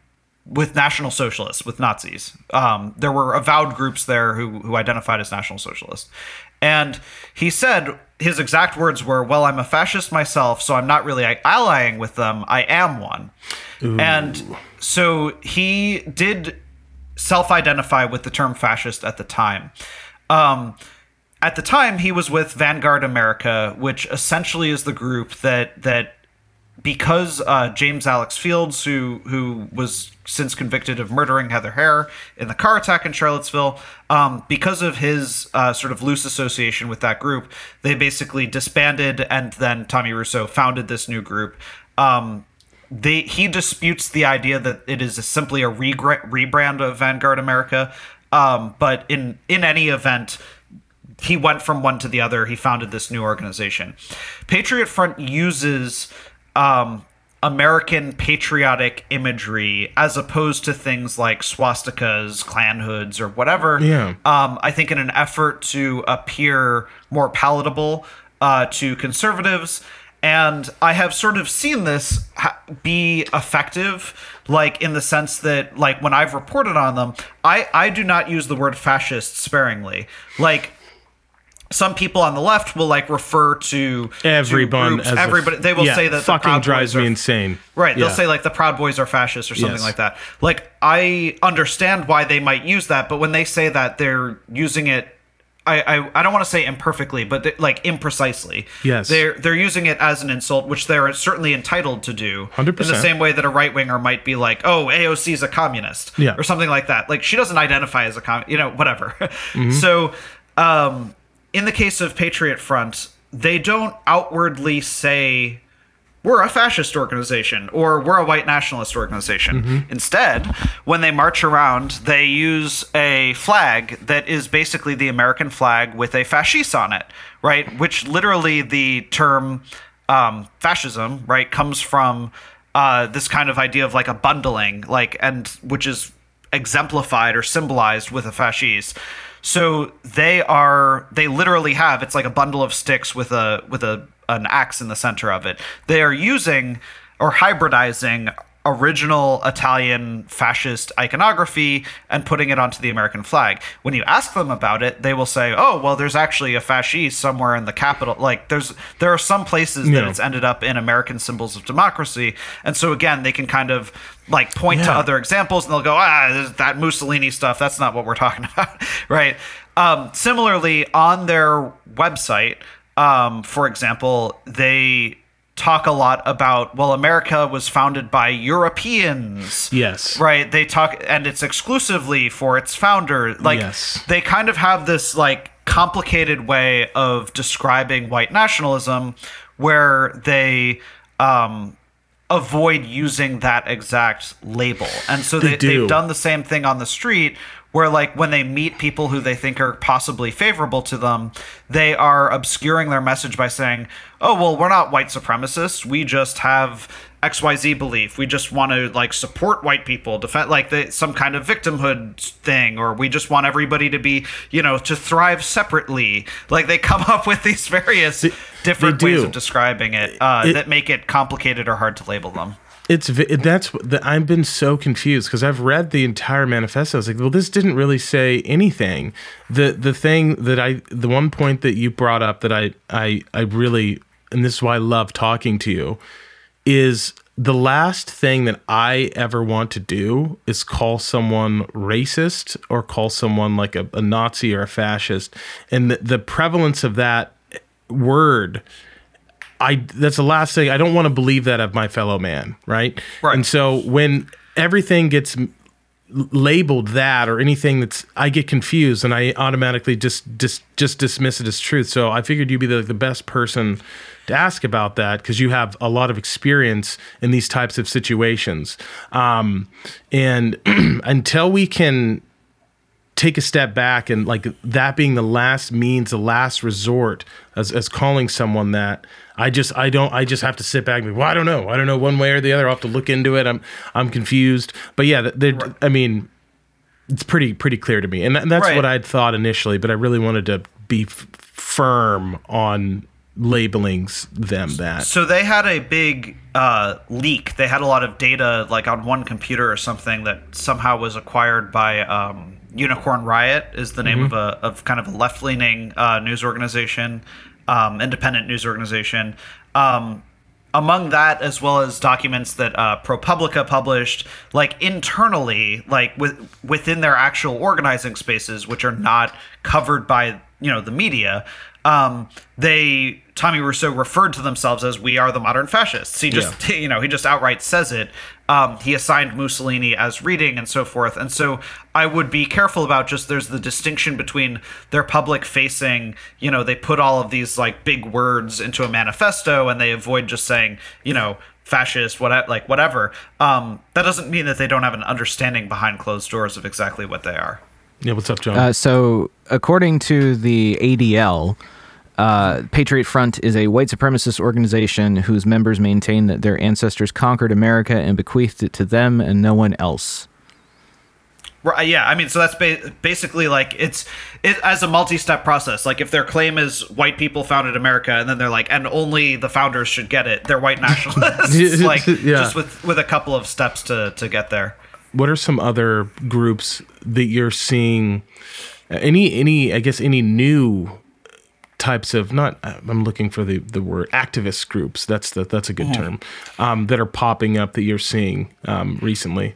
with national socialists with nazis? Um, there were avowed groups there who who identified as national socialists And he said his exact words were, "Well, I'm a fascist myself, so I'm not really allying with them. I am one." And so he did self-identify with the term fascist at the time. Um, at the time, he was with Vanguard America, which essentially is the group that that because uh, James Alex Fields, who who was since convicted of murdering Heather Heyer in the car attack in Charlottesville, um, because of his uh, sort of loose association with that group, they basically disbanded, and then Tommy Rousseau founded this new group. Um, they he disputes the idea that it is simply a regra- rebrand of Vanguard America, um, but in in any event, he went from one to the other. He founded this new organization. Patriot Front uses um, American patriotic imagery as opposed to things like swastikas, Klan hoods, or whatever. Yeah. Um, I think in an effort to appear more palatable uh, to conservatives. And I have sort of seen this ha- be effective, like in the sense that, like when I've reported on them, I I do not use the word fascist sparingly. Like some people on the left will like refer to to Everyone, a- everybody. They will yeah, say that the fucking Proud drives Boys me are- insane. Right. They'll Yeah. say like the Proud Boys are fascists or something Yes. like that. Like I understand why they might use that, but when they say that, they're using it. I, I, I don't want to say imperfectly, but they- like imprecisely. Yes. They're they're using it as an insult, which they're certainly entitled to do. 100%. In the same way that a right winger might be like, "Oh, AOC is a communist," Yeah. or something like that. Like she doesn't identify as a com, you know, whatever. Mm-hmm. So, um, in the case of Patriot Front, they don't outwardly say we're a fascist organization or we're a white nationalist organization. Instead, when they march around, they use a flag that is basically the American flag with a fasces on it, right? Which literally the term um, fascism, right, comes from uh, this kind of idea of like a bundling, like, and which is exemplified or symbolized with a fasces. So they are they literally have it's like a bundle of sticks with a with a an axe in the center of it. They are using or hybridizing original Italian fascist iconography and putting it onto the American flag. When you ask them about it, they will say, "Oh, well there's actually a fasces somewhere in the capital." Like there's there are some places that it's ended up in American symbols of democracy. And so again, they can kind of like point to other examples and they'll go, ah, that Mussolini stuff. That's not what we're talking about, right? Um, similarly, on their website, um, for example, they talk a lot about, well, America was founded by Europeans. Yes. Right. They talk, and it's exclusively for its founder. Like, Yes. they kind of have this, like, complicated way of describing white nationalism where they, um, avoid using that exact label. And so they, do. they've done the same thing on the street where like when they meet people who they think are possibly favorable to them, they are obscuring their message by saying, "Oh, well, we're not white supremacists. We just have XYZ belief. We just want to like support white people, defend like the, some kind of victimhood thing or we just want everybody to be, you know, to thrive separately." Like they come up with these various different they ways of describing it, uh, It- that make it complicated or hard to label them. It's that's the, I've been so confused because I've read the entire manifesto. I was like, well, this didn't really say anything. The the thing that I the one point that you brought up that I I I really and this is why I love talking to you is the last thing that I ever want to do is call someone racist or call someone like a, a Nazi or a fascist. And the, the prevalence of that word I that's the last thing I don't want to believe that of my fellow man, right? Right. And so when everything gets labeled that or anything that's I get confused and I automatically just just just dismiss it as truth. So I figured you'd be the, the best person to ask about that because you have a lot of experience in these types of situations. Um, and until we can take a step back and like that being the last means, the last resort as, as calling someone that. I just I don't I just have to sit back and be well I don't know I don't know one way or the other I'll have to look into it I'm I'm confused but yeah they I mean it's pretty pretty clear to me and, that, that's Right. what I'd thought initially but I really wanted to be f- firm on labelings them that So they had a big uh, leak. They had a lot of data, like on one computer or something, that somehow was acquired by um, Unicorn Riot is the name of a of kind of a left leaning uh, news organization, um, independent news organization. Um, among that, as well as documents that uh, ProPublica published, like internally, like with within their actual organizing spaces, which are not covered by you know the media, um, they Tommy Rousseau referred to themselves as "We are the modern fascists." He just you know he just outright says it. Um, he assigned Mussolini as reading and so forth, and so I would be careful about just there's the distinction between their public facing. You know, they put all of these like big words into a manifesto, and they avoid just saying you know fascist, what like whatever. Um, that doesn't mean that they don't have an understanding behind closed doors of exactly what they are. Yeah, what's up, John? Uh, so, according to the ADL, uh, Patriot Front is a white supremacist organization whose members maintain that their ancestors conquered America and bequeathed it to them and no one else. Right, yeah, I mean, so that's ba- basically like it's it as a multi-step process. Like if their claim is white people founded America, and then they're like, and only the founders should get it. They're white nationalists. like Yeah. just with with a couple of steps to to get there. what are some other groups that you're seeing any any i guess any new types of not i'm looking for the the word activist groups that's the that's a good term um, that are popping up that you're seeing um, recently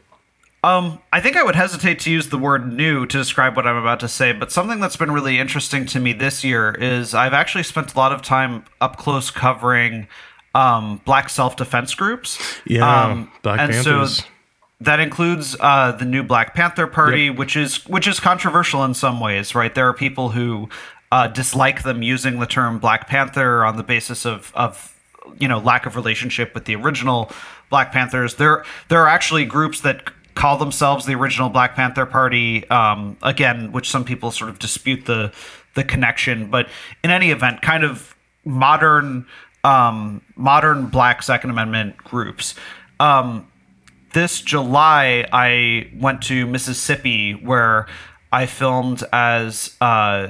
Um, I think I would hesitate to use the word new to describe what I'm about to say, but something that's been really interesting to me this year is I've actually spent a lot of time up close covering um, black self defense groups. Yeah, um, Black and Panthers. so that includes uh, the new Black Panther Party, which is which is controversial in some ways, right? There are people who uh, dislike them using the term Black Panther on the basis of of you know lack of relationship with the original Black Panthers. There there are actually groups that call themselves the original Black Panther Party. Um, again, which some people sort of dispute the the connection, but in any event, kind of modern um, modern Black Second Amendment groups. Um, this July, I went to Mississippi where I filmed as uh,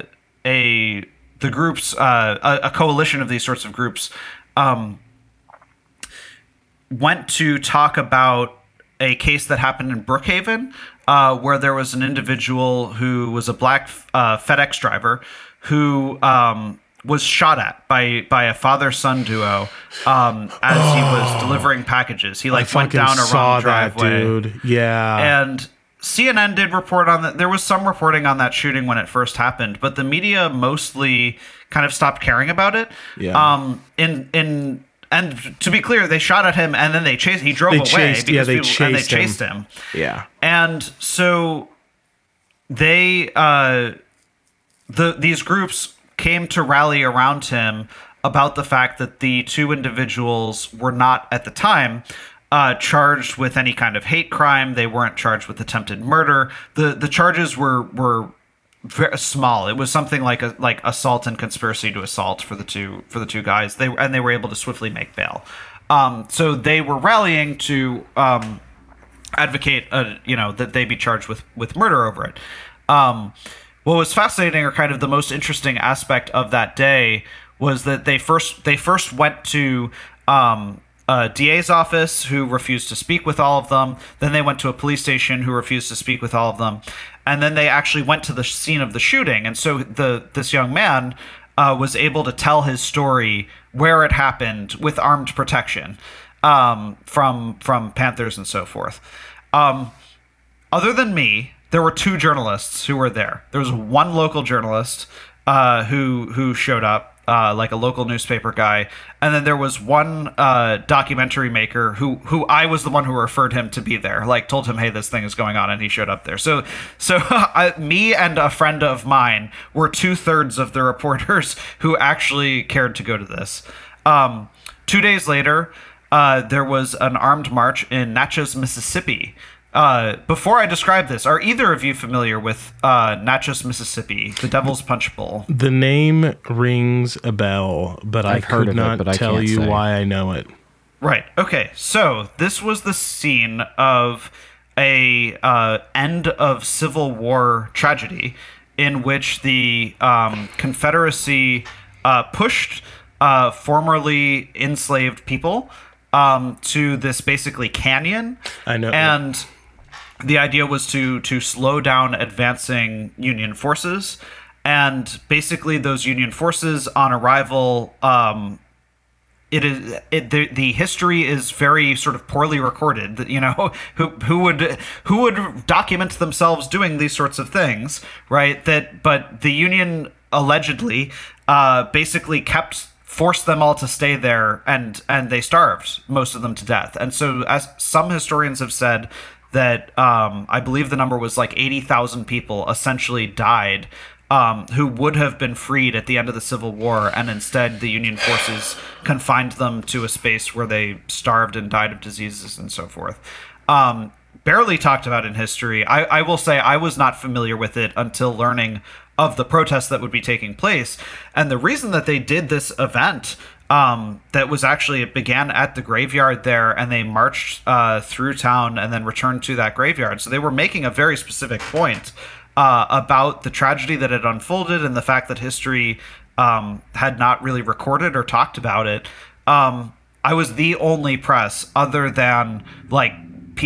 a the groups uh, a, a coalition of these sorts of groups um, went to talk about a case that happened in Brookhaven, uh, where there was an individual who was a black uh, FedEx driver who um, was shot at by by a father son duo um, as he was delivering packages. He i like went down a wrong driveway. dude. Yeah. And CNN did report on that. There was some reporting on that shooting when it first happened, but the media mostly kind of stopped caring about it. Yeah. Um. In in and to be clear, they shot at him and then they chased. He drove They away chased- yeah, they people, and they chased him. chased him. yeah And so they uh the these groups came to rally around him about the fact that the two individuals were not at the time uh, charged with any kind of hate crime. They weren't charged with attempted murder. the The charges were were very small. It was something like a like assault and conspiracy to assault for the two for the two guys. They and they were able to swiftly make bail. Um, so they were rallying to um, advocate, uh, you know, that they be charged with with murder over it. Um, what was fascinating, or kind of the most interesting aspect of that day, was that they first they first went to um, a DA's office, who refused to speak with all of them. Then they went to a police station, who refused to speak with all of them, and then they actually went to the scene of the shooting. And so the this young man uh, was able to tell his story where it happened with armed protection um, from from Panthers and so forth. Um, other than me, there were two journalists who were there. There was one local journalist uh, who who showed up, uh, like a local newspaper guy, and then there was one uh, documentary maker who who I was the one who referred him to be there. Like told him, hey, this thing is going on, and he showed up there. So so I, me and a friend of mine were two thirds of the reporters who actually cared to go to this. Um, two days later, uh, there was an armed march in Natchez, Mississippi. Uh, before I describe this, are either of you familiar with uh, Natchez, Mississippi, the Devil's Punch Bowl? the name rings a bell but i I've heard could of it, not but I tell you say. why i know it Right. Okay. So this was the scene of a uh, end of Civil War tragedy, in which the um, Confederacy uh, pushed uh, formerly enslaved people um, to this basically canyon. I know. And the idea was to to slow down advancing Union forces, and basically those Union forces on arrival. Um, it is it, the, the history is very sort of poorly recorded you know who who would who would document themselves doing these sorts of things right that but the union allegedly uh, basically kept forced them all to stay there and and they starved most of them to death and so as some historians have said that um, I believe the number was like 80,000 people essentially died um, who would have been freed at the end of the Civil War, and instead the Union forces confined them to a space where they starved and died of diseases and so forth. Um, barely talked about in history. I, I will say I was not familiar with it until learning of the protests that would be taking place. And the reason that they did this event um, that was actually it began at the graveyard there, and they marched uh, through town and then returned to that graveyard. So they were making a very specific point uh, about the tragedy that had unfolded and the fact that history um, had not really recorded or talked about it. Um, I was the only press other than like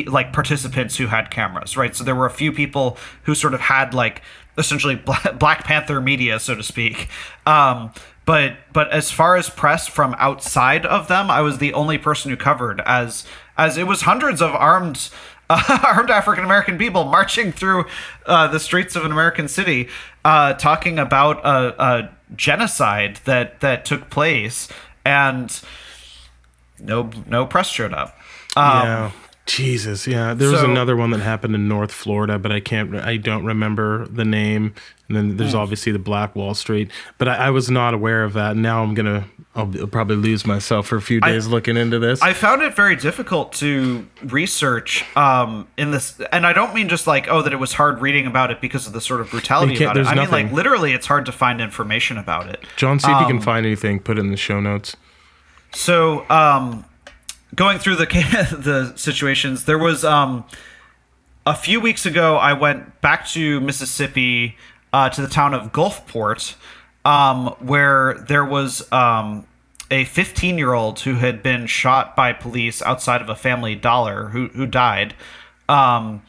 like participants who had cameras, right? So there were a few people who sort of had like essentially Black Panther media, so to speak. Um, but but as far as press from outside of them, I was the only person who covered as as it was hundreds of armed uh, armed African American people marching through uh, the streets of an American city, uh, talking about a, a, genocide that that took place, and no no press showed up. Um, yeah. Jesus, yeah. There was so, another one that happened in North Florida, but I can't, I don't remember the name. And then there's hmm. obviously the Black Wall Street, but I, I was not aware of that. Now I'm gonna, I'll, I'll, probably lose myself for a few days I, looking into this. I found it very difficult to research um, in this, and I don't mean just like oh that it was hard reading about it because of the sort of brutality about it. I nothing. mean like literally, it's hard to find information about it. John, see if you can um, find anything. Put it in the show notes. So. Um, going through the the situations, there was um, a few weeks ago. I went back to Mississippi uh, to the town of Gulfport, um, where there was um, a 15 year old who had been shot by police outside of a family dollar who who died, um,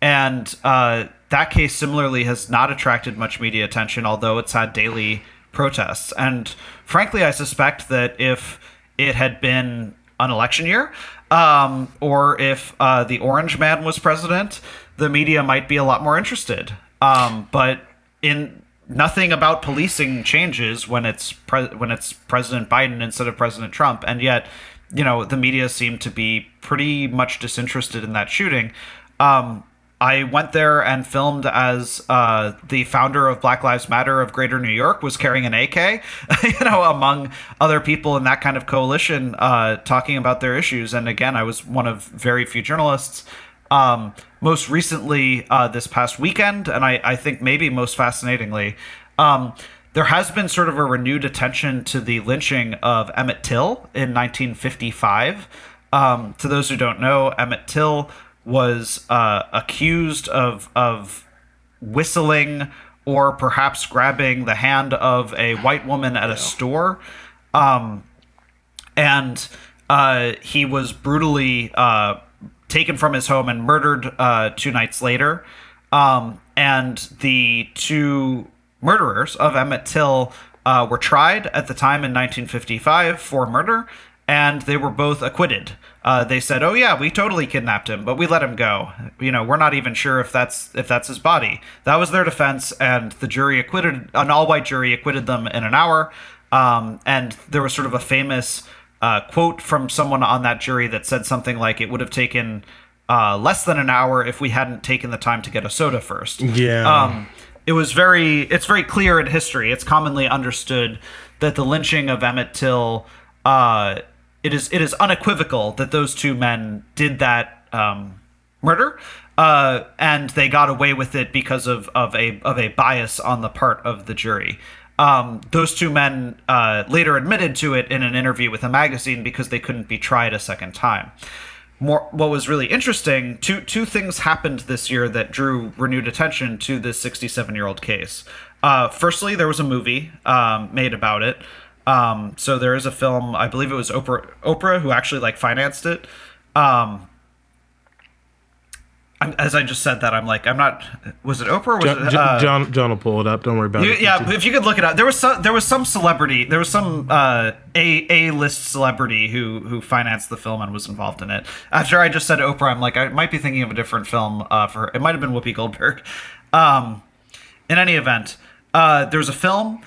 and uh, that case similarly has not attracted much media attention, although it's had daily protests. And frankly, I suspect that if it had been an election year, um, or if uh, the Orange Man was president, the media might be a lot more interested. Um, but in nothing about policing changes when it's pre- when it's President Biden instead of President Trump, and yet you know the media seem to be pretty much disinterested in that shooting. Um, I went there and filmed as uh, the founder of Black Lives Matter of Greater New York was carrying an AK, you know, among other people in that kind of coalition uh, talking about their issues. And again, I was one of very few journalists. Um, most recently, uh, this past weekend, and I, I, think maybe most fascinatingly, um, there has been sort of a renewed attention to the lynching of Emmett Till in 1955. Um, to those who don't know, Emmett Till was uh, accused of of whistling or perhaps grabbing the hand of a white woman at a store, um, and uh, he was brutally uh, taken from his home and murdered uh, two nights later. Um, and the two murderers of Emmett Till uh, were tried at the time in 1955 for murder, and they were both acquitted uh, they said, "Oh yeah, we totally kidnapped him, but we let him go. You know, we're not even sure if that's if that's his body." That was their defense, and the jury acquitted an all-white jury acquitted them in an hour. Um, and there was sort of a famous uh, quote from someone on that jury that said something like, "It would have taken uh, less than an hour if we hadn't taken the time to get a soda first. Yeah. Um, it was very. It's very clear in history. It's commonly understood that the lynching of Emmett Till uh, it is it is unequivocal that those two men did that um, murder, uh, and they got away with it because of, of a of a bias on the part of the jury. Um, those two men uh, later admitted to it in an interview with a magazine because they couldn't be tried a second time. More, what was really interesting, two two things happened this year that drew renewed attention to this 67 year old case. Uh, firstly, there was a movie um, made about it. Um, so there is a film, I believe it was Oprah, Oprah who actually like financed it. Um, I'm, as I just said that, I'm like, I'm not. Was it Oprah? Or was John, it, uh, John, John will pull it up. Don't worry about you- it. yeah, if you could look it up, there was some there was some celebrity, there was some uh, a a list celebrity who who financed the film and was involved in it. After I just said Oprah, I'm like, I might be thinking of a different film. Uh, for it might have been Whoopi Goldberg. Um, in any event, uh, there's a film,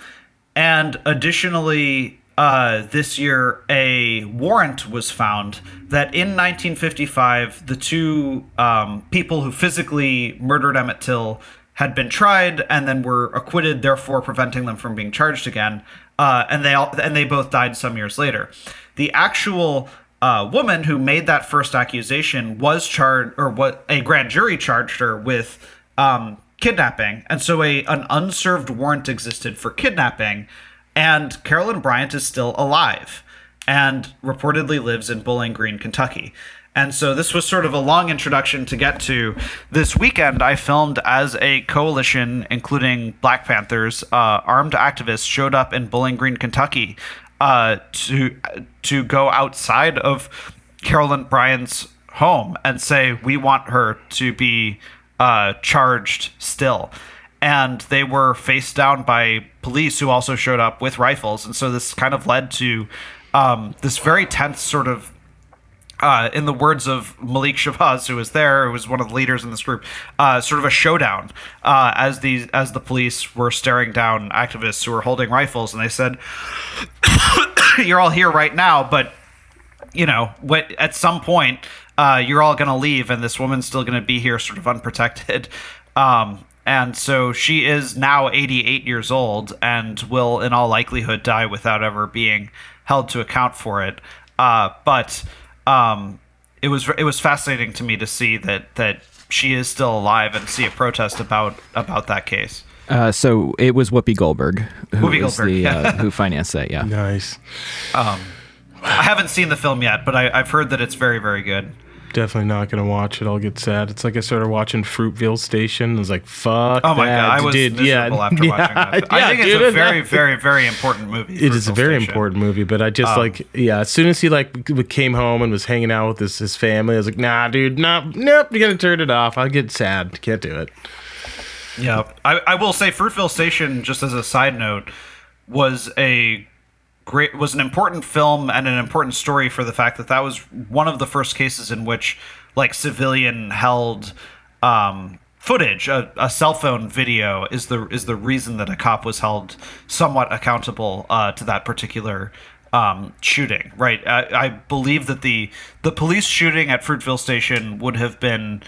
and additionally, uh, this year a warrant was found that in 1955 the two um, people who physically murdered Emmett Till had been tried and then were acquitted, therefore preventing them from being charged again. Uh, and they all and they both died some years later. The actual uh, woman who made that first accusation was charged, or what a grand jury charged her with um, kidnapping, and so a an unserved warrant existed for kidnapping. And Carolyn Bryant is still alive and reportedly lives in Bowling Green, Kentucky. And so this was sort of a long introduction to get to. This weekend, I filmed as a coalition, including Black Panthers, uh, armed activists showed up in Bowling Green, Kentucky, uh, to to go outside of Carolyn Bryant's home and say we want her to be uh, charged still. And they were faced down by police who also showed up with rifles, and so this kind of led to um, this very tense sort of uh, in the words of Malik Shabazz, who was there, who was one of the leaders in this group, uh, sort of a showdown uh, as these as the police were staring down activists who were holding rifles, and they said, "You're all here right now, but you know, what at some point uh, you're all going to leave, and this woman's still going to be here, sort of unprotected." Um, and so she is now 88 years old and will, in all likelihood, die without ever being held to account for it. Uh, but um, it was it was fascinating to me to see that that she is still alive and see a protest about about that case. Uh, so it was Whoopi Goldberg who Whoopi Goldberg, the yeah. uh, who financed that. Yeah. Nice. I haven't seen the film yet, but I, I've heard that it's very very good. Definitely not gonna watch it. I'll get sad. It's like I started watching Fruitvale Station. I was like, "Fuck Oh my that, god, I was dude." miserable yeah, after yeah, watching that. yeah, I think dude, it's a very very very important movie. It is a very Station. important movie, but I just Um, like yeah. As soon as he like came home and was hanging out with his his family, I was like, "Nah, dude, nah, nope. You gotta turn it off. I'll get sad. Can't do it." Yeah, I, I will say Fruitvale Station, just as a side note, was a great was an important film and an important story for the fact that that was one of the first cases in which like civilian held um, footage, a, a cell phone video is the is the reason that a cop was held somewhat accountable uh, to that particular um, shooting. Right, I, I believe that the the police shooting at Fruitvale Station would have been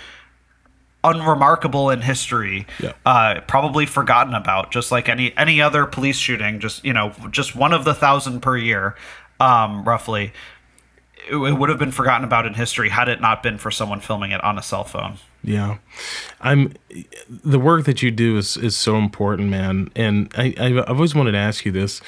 unremarkable in history Yeah. uh, probably forgotten about just like any any other police shooting just you know just one of the thousand per year um, roughly it, it would have been forgotten about in history had it not been for someone filming it on a cell phone Yeah, I'm. The work that you do is is so important, man. And I I- I've always wanted to ask you this: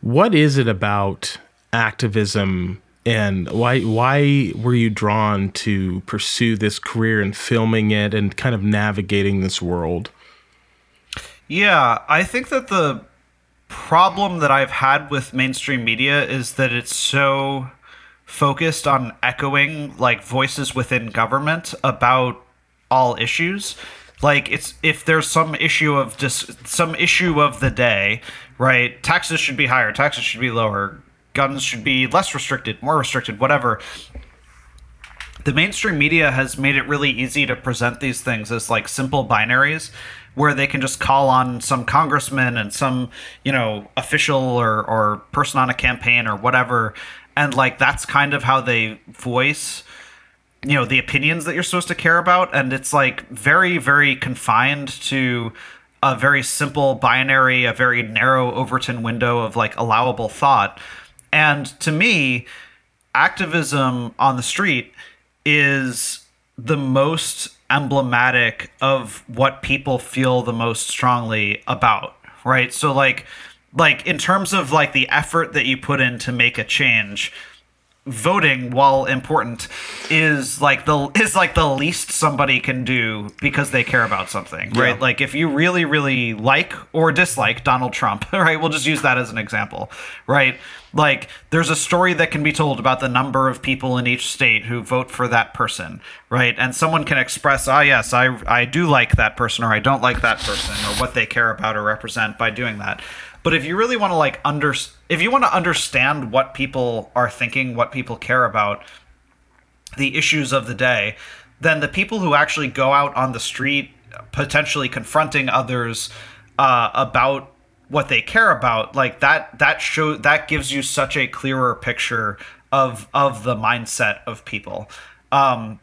What is it about activism, and why why were you drawn to pursue this career and filming it and kind of navigating this world? Yeah, I think that the problem that I've had with mainstream media is that it's so focused on echoing like voices within government about all issues. Like it's if there's some issue of dis- some issue of the day, right? Taxes should be higher, taxes should be lower, guns should be less restricted, more restricted, whatever. The mainstream media has made it really easy to present these things as like simple binaries where they can just call on some congressman and some you know official or or person on a campaign or whatever. And like that's kind of how they voice you know the opinions that you're supposed to care about. And it's like very very confined to a very simple binary a very narrow overton window of like allowable thought and to me activism on the street is the most emblematic of what people feel the most strongly about right? So like like in terms of like the effort that you put in to make a change voting while important is like the is like the least somebody can do because they care about something. Right. Yeah. like if you really really like or dislike Donald Trump right? We'll just use that as an example right? Like there's a story that can be told about the number of people in each state who vote for that person right? And someone can express ah yes I I do like that person or I don't like that person or what they care about or represent by doing that but if you really want to like under if you want to understand what people are thinking, what people care about, the issues of the day, then the people who actually go out on the street potentially confronting others uh, about what they care about, like that that show that gives you such a clearer picture of of the mindset of people. Um,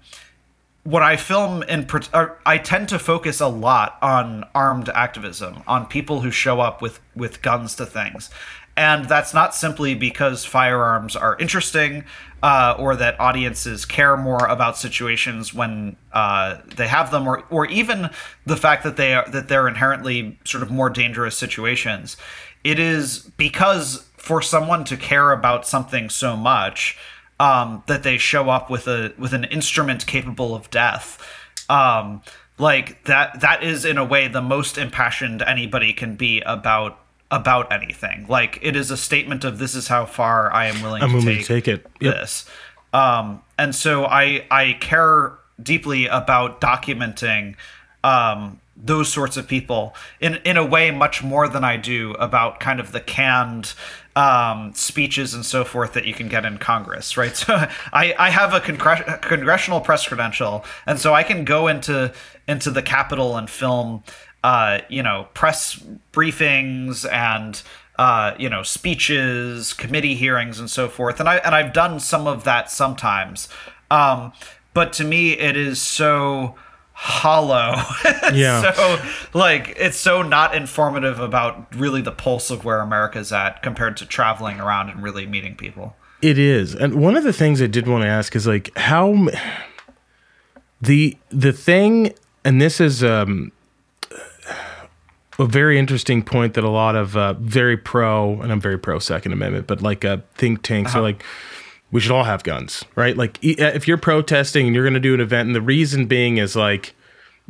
when I film and part- I tend to focus a lot on armed activism, on people who show up with with guns to things, and that's not simply because firearms are interesting uh, or that audiences care more about situations when uh, they have them, or or even the fact that they are that they're inherently sort of more dangerous situations. It is because for someone to care about something so much um, that they show up with a with an instrument capable of death. Um, like that that is in a way the most impassioned anybody can be about about anything. Like it is a statement of this is how far I am willing I'm to willing take, to take it. Yep. this. Um, and so I I care deeply about documenting um, those sorts of people in in a way much more than I do about kind of the canned um, speeches and so forth that you can get in Congress, right? So I, I have a congre- congressional press credential, and so I can go into into the Capitol and film, uh, you know, press briefings and uh, you know speeches, committee hearings, and so forth. And I and I've done some of that sometimes, um, but to me it is so hollow. Yeah. so like it's so not informative about really the pulse of where America's at compared to traveling around and really meeting people. It is, and one of the things I did want to ask is like how the the thing, and this is um, a very interesting point that a lot of uh, very pro, and I'm very pro Second Amendment, but like uh, think tanks are like, we should all have guns, right? Like e- uh, if you're protesting and you're going to do an event, and the reason being is like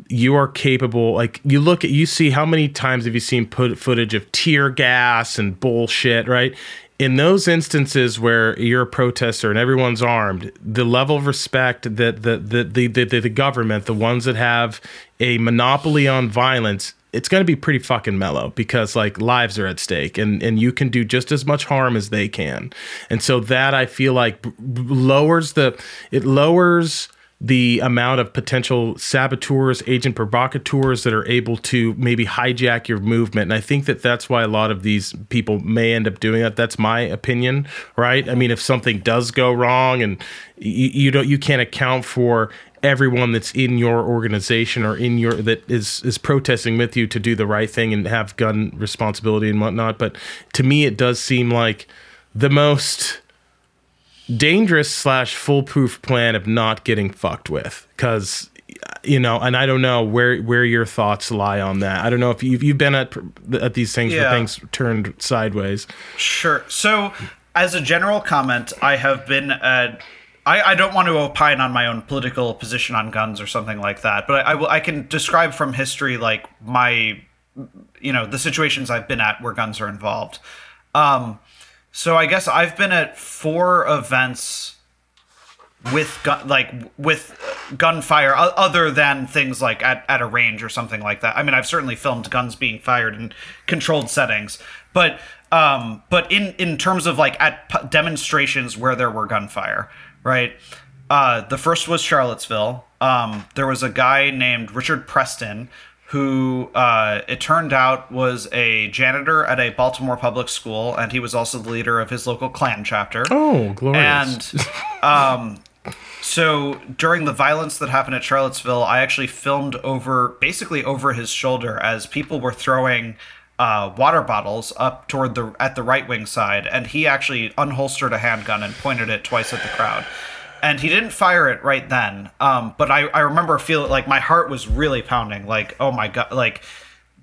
you are capable like you look at you see how many times have you seen put footage of tear gas and bullshit right in those instances where you're a protester and everyone's armed the level of respect that the the, the, the, the government the ones that have a monopoly on violence it's going to be pretty fucking mellow because like lives are at stake and and you can do just as much harm as they can and so that i feel like b- lowers the it lowers the amount of potential saboteurs, agent provocateurs that are able to maybe hijack your movement. And I think that that's why a lot of these people may end up doing that. That's my opinion, right? I mean, if something does go wrong and you, you don't, you can't account for everyone that's in your organization or in your that is is protesting with you to do the right thing and have gun responsibility and whatnot. But to me, it does seem like the most dangerous slash foolproof plan of not getting fucked with because you know and i don't know where where your thoughts lie on that i don't know if you've, you've been at at these things Yeah. where things turned sideways Sure. So, as a general comment, I have been at. I, I don't want to opine on my own political position on guns or something like that, but I, I, I can describe from history like my, you know, the situations I've been at where guns are involved. Um, so I guess I've been at four events with gun, like with gunfire other than things like at, at a range or something like that. I mean, I've certainly filmed guns being fired in controlled settings, but um, but in in terms of like at demonstrations where there were gunfire, right? Uh, the first was Charlottesville. Um, there was a guy named Richard Preston who uh, it turned out was a janitor at a Baltimore public school, and he was also the leader of his local Klan chapter. oh glorious And um, so during the violence that happened at Charlottesville, I actually filmed over, basically over his shoulder, as people were throwing uh, water bottles up toward the at the right wing side, and he actually unholstered a handgun and pointed it twice at the crowd. And he didn't fire it right then, um, but I, I remember feeling like my heart was really pounding. Like, oh my god, like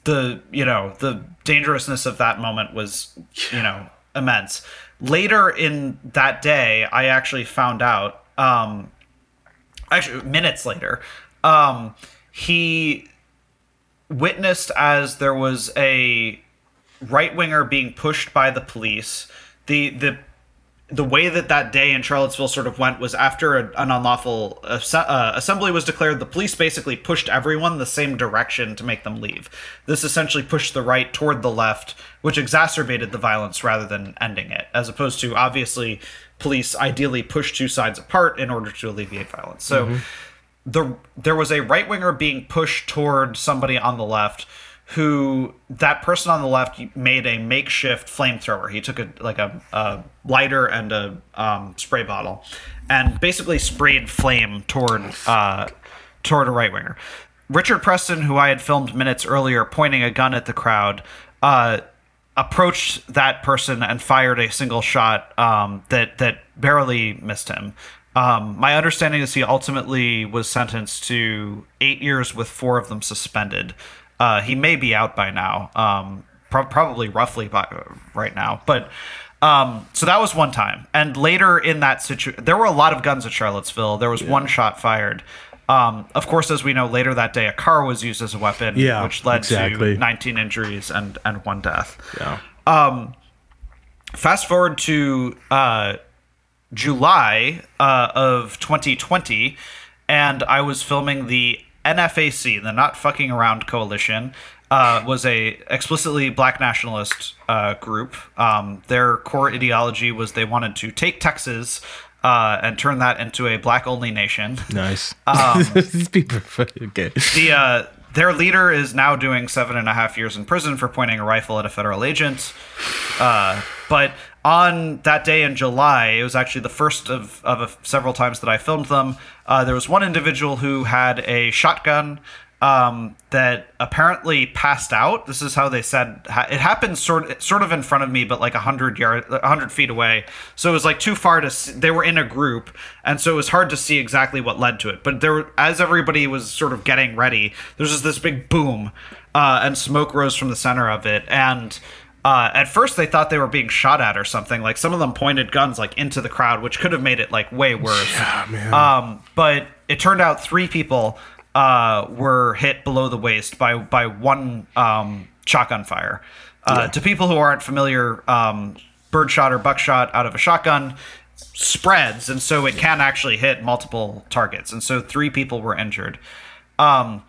the you know the dangerousness of that moment was you know immense later in that day, I actually found out. Um, actually, minutes later, um, he witnessed as there was a right winger being pushed by the police. The the the way that that day in Charlottesville sort of went was after a, an unlawful uh, assembly was declared, the police basically pushed everyone the same direction to make them leave. This essentially pushed the right toward the left, which exacerbated the violence rather than ending it, as opposed to obviously police ideally push two sides apart in order to alleviate violence. So mm-hmm. The there was a right winger being pushed toward somebody on the left who that person on the left made a makeshift flamethrower. He took a like a, a lighter and a um, spray bottle, and basically sprayed flame toward uh, toward a right winger. Richard Preston, who I had filmed minutes earlier, pointing a gun at the crowd, uh, approached that person and fired a single shot um, that that barely missed him. Um, my understanding is he ultimately was sentenced to eight years with four of them suspended. Uh, he may be out by now, um, pro- probably roughly by right now. But um, so that was one time, and later in that situation, there were a lot of guns at Charlottesville. There was yeah. one shot fired. Um, of course, as we know, later that day, a car was used as a weapon, yeah, which led exactly. to 19 injuries and and one death. Yeah. Um, fast forward to uh, July uh, of 2020, and I was filming the NFAC, the Not Fucking Around Coalition, uh, was a explicitly black nationalist uh, group. Um, their core ideology was they wanted to take Texas uh, and turn that into a black only nation. Nice. Um, These people, okay. The uh, their leader is now doing seven and a half years in prison for pointing a rifle at a federal agent. Uh, but on that day in July, it was actually the first of, of a, several times that I filmed them. Uh, there was one individual who had a shotgun um, that apparently passed out. This is how they said it happened sort sort of in front of me, but like hundred yard, hundred feet away. So it was like too far to. See, they were in a group, and so it was hard to see exactly what led to it. But there, as everybody was sort of getting ready, there's just this big boom, uh, and smoke rose from the center of it, and uh, at first, they thought they were being shot at or something. Like some of them pointed guns like into the crowd, which could have made it like way worse. Yeah, man. Um, but it turned out three people uh, were hit below the waist by by one um, shotgun fire. Uh, yeah. To people who aren't familiar, um, birdshot or buckshot out of a shotgun spreads, and so it can actually hit multiple targets. And so three people were injured. Um,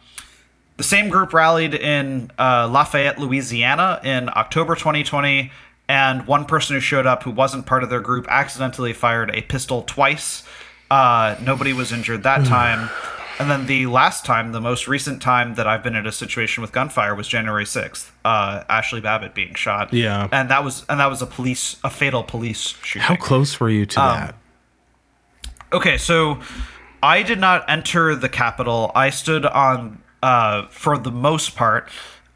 the same group rallied in uh, Lafayette, Louisiana in October 2020, and one person who showed up who wasn't part of their group accidentally fired a pistol twice. Uh, nobody was injured that hmm. time. And then the last time, the most recent time that I've been in a situation with gunfire was January 6th. Uh, Ashli Babbitt being shot. Yeah. And that was and that was a police a fatal police shooting. How close were you to um, that? Okay, so I did not enter the Capitol. I stood on uh, for the most part,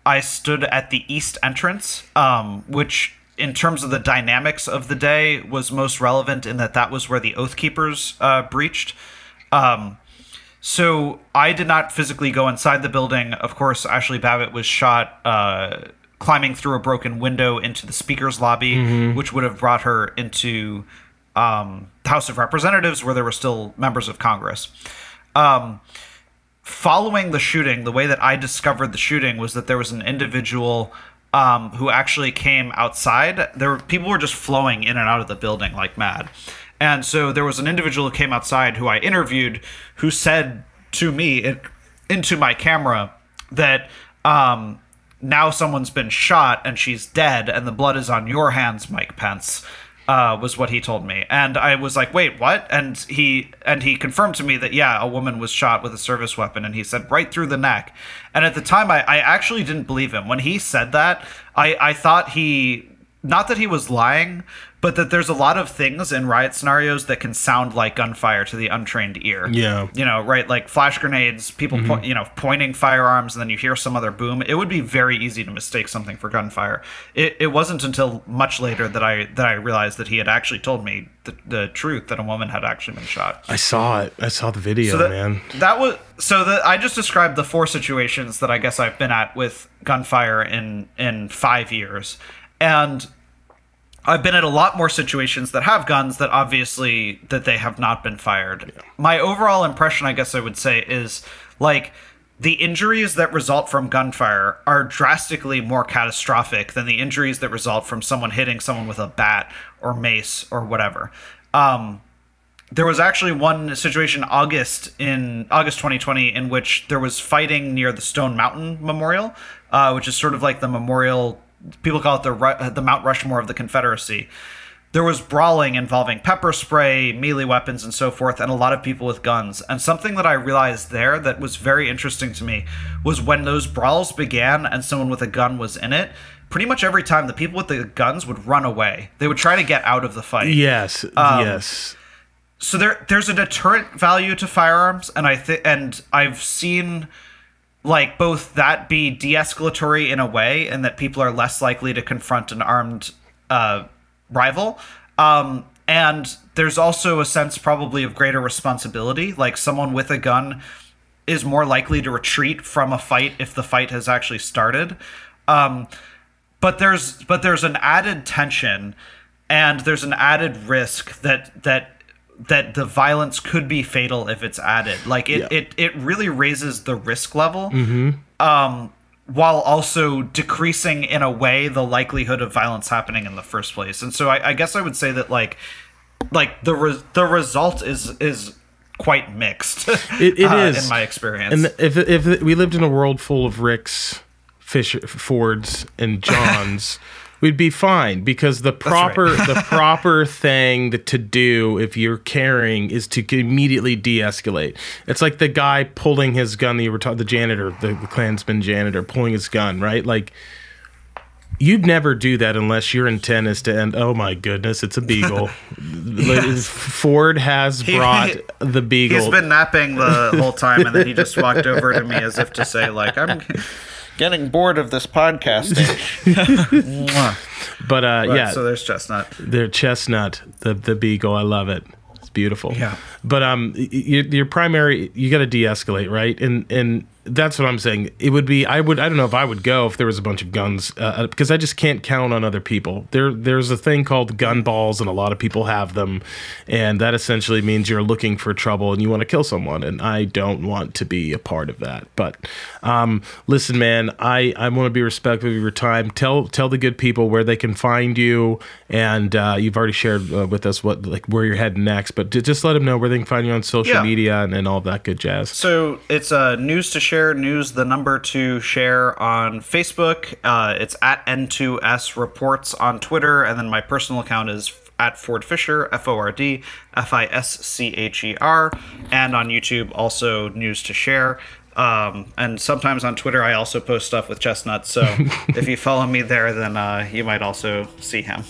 I stood at the east entrance, um, which, in terms of the dynamics of the day, was most relevant in that that was where the Oath Keepers uh, breached. Um, so I did not physically go inside the building. Of course, Ashli Babbitt was shot uh, climbing through a broken window into the speaker's lobby, mm-hmm. which would have brought her into um, the House of Representatives, where there were still members of Congress. Um, following the shooting, the way that I discovered the shooting was that there was an individual um, who actually came outside. There were people were just flowing in and out of the building like mad, and so there was an individual who came outside who I interviewed who said to me it, into my camera that um, now someone's been shot and she's dead and the blood is on your hands, Mike Pence uh, was what he told me, and I was like, "Wait, what?" And he and he confirmed to me that yeah, a woman was shot with a service weapon, and he said right through the neck. And at the time, I, I actually didn't believe him when he said that. I I thought he not that he was lying, but that there's a lot of things in riot scenarios that can sound like gunfire to the untrained ear. Yeah. You know, right? Like flash grenades, people, mm-hmm. po- you know, pointing firearms, and then you hear some other boom. It would be very easy to mistake something for gunfire. It, it wasn't until much later that I that I realized that he had actually told me the, the truth that a woman had actually been shot. I saw it. I saw the video, so that, man. That was so that I just described the four situations that I guess I've been at with gunfire in in five years, and I've been at a lot more situations that have guns that obviously that they have not been fired. My overall impression, I guess I would say, is like the injuries that result from gunfire are drastically more catastrophic than the injuries that result from someone hitting someone with a bat or mace or whatever. Um, there was actually one situation August in August 2020 in which there was fighting near the Stone Mountain Memorial, uh, which is sort of like the memorial. People call it the the Mount Rushmore of the Confederacy. There was brawling involving pepper spray, melee weapons, and so forth, and a lot of people with guns. And something that I realized there that was very interesting to me was when those brawls began and someone with a gun was in it. Pretty much every time, the people with the guns would run away. They would try to get out of the fight. Yes, Um, yes. so there there's a deterrent value to firearms and i think and i've seen like both that be de-escalatory in a way and that people are less likely to confront an armed uh, rival um, and there's also a sense probably of greater responsibility. Like someone with a gun is more likely to retreat from a fight if the fight has actually started. Um, but there's but there's an added tension and there's an added risk that that that the violence could be fatal if it's added like it Yeah. it, it really raises the risk level um while also decreasing in a way the likelihood of violence happening in the first place and so i, I guess i would say that like like the re- the result is is quite mixed It- it uh, is. in my experience And if if we lived in a world full of Ricks, Fischer, Fords, and Johns, we'd be fine because the proper the proper thing to do if you're carrying is to immediately de-escalate. It's like the guy pulling his gun. that You were talking the janitor, the, the Klansman janitor, pulling his gun. Right, like. You'd never do that unless your intent is to end. Oh my goodness, it's a beagle. Ford has brought the beagle. He's been napping the whole time, and then he just walked over to me as if to say, like, I'm getting bored of this podcasting. But uh, But, yeah, So there's Chestnut. They're chestnut, the the beagle. I love it. It's beautiful. Yeah. But um, y- y- your primary, you got to de-escalate, right? And and that's what I'm saying. It would be. I would. I don't know if I would go if there was a bunch of guns uh, because I just can't count on other people. There there's a thing called gun balls, and a lot of people have them, and that essentially means you're looking for trouble and you want to kill someone. And I don't want to be a part of that. But um, listen, man, I I want to be respectful of your time. Tell tell the good people where they can find you, and uh, you've already shared uh, with us what like where you're heading next. But just let them know where they can find you on social Yeah. media and, and all that good jazz. So it's uh, news to share, news the number to share on Facebook. Uh, it's at N2S Reports on Twitter, and then my personal account is at Ford Fischer, F O R D F I S C H E R, and on YouTube also News2Share. Um, and sometimes on Twitter, I also post stuff with Chestnut. So if you follow me there, then uh, you might also see him.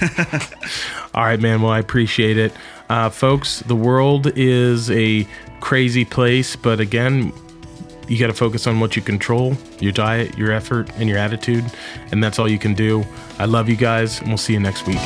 All right, man. Well, I appreciate it. Uh, folks, the world is a crazy place, but again, you got to focus on what you control your diet, your effort, and your attitude. And that's all you can do. I love you guys, and we'll see you next week.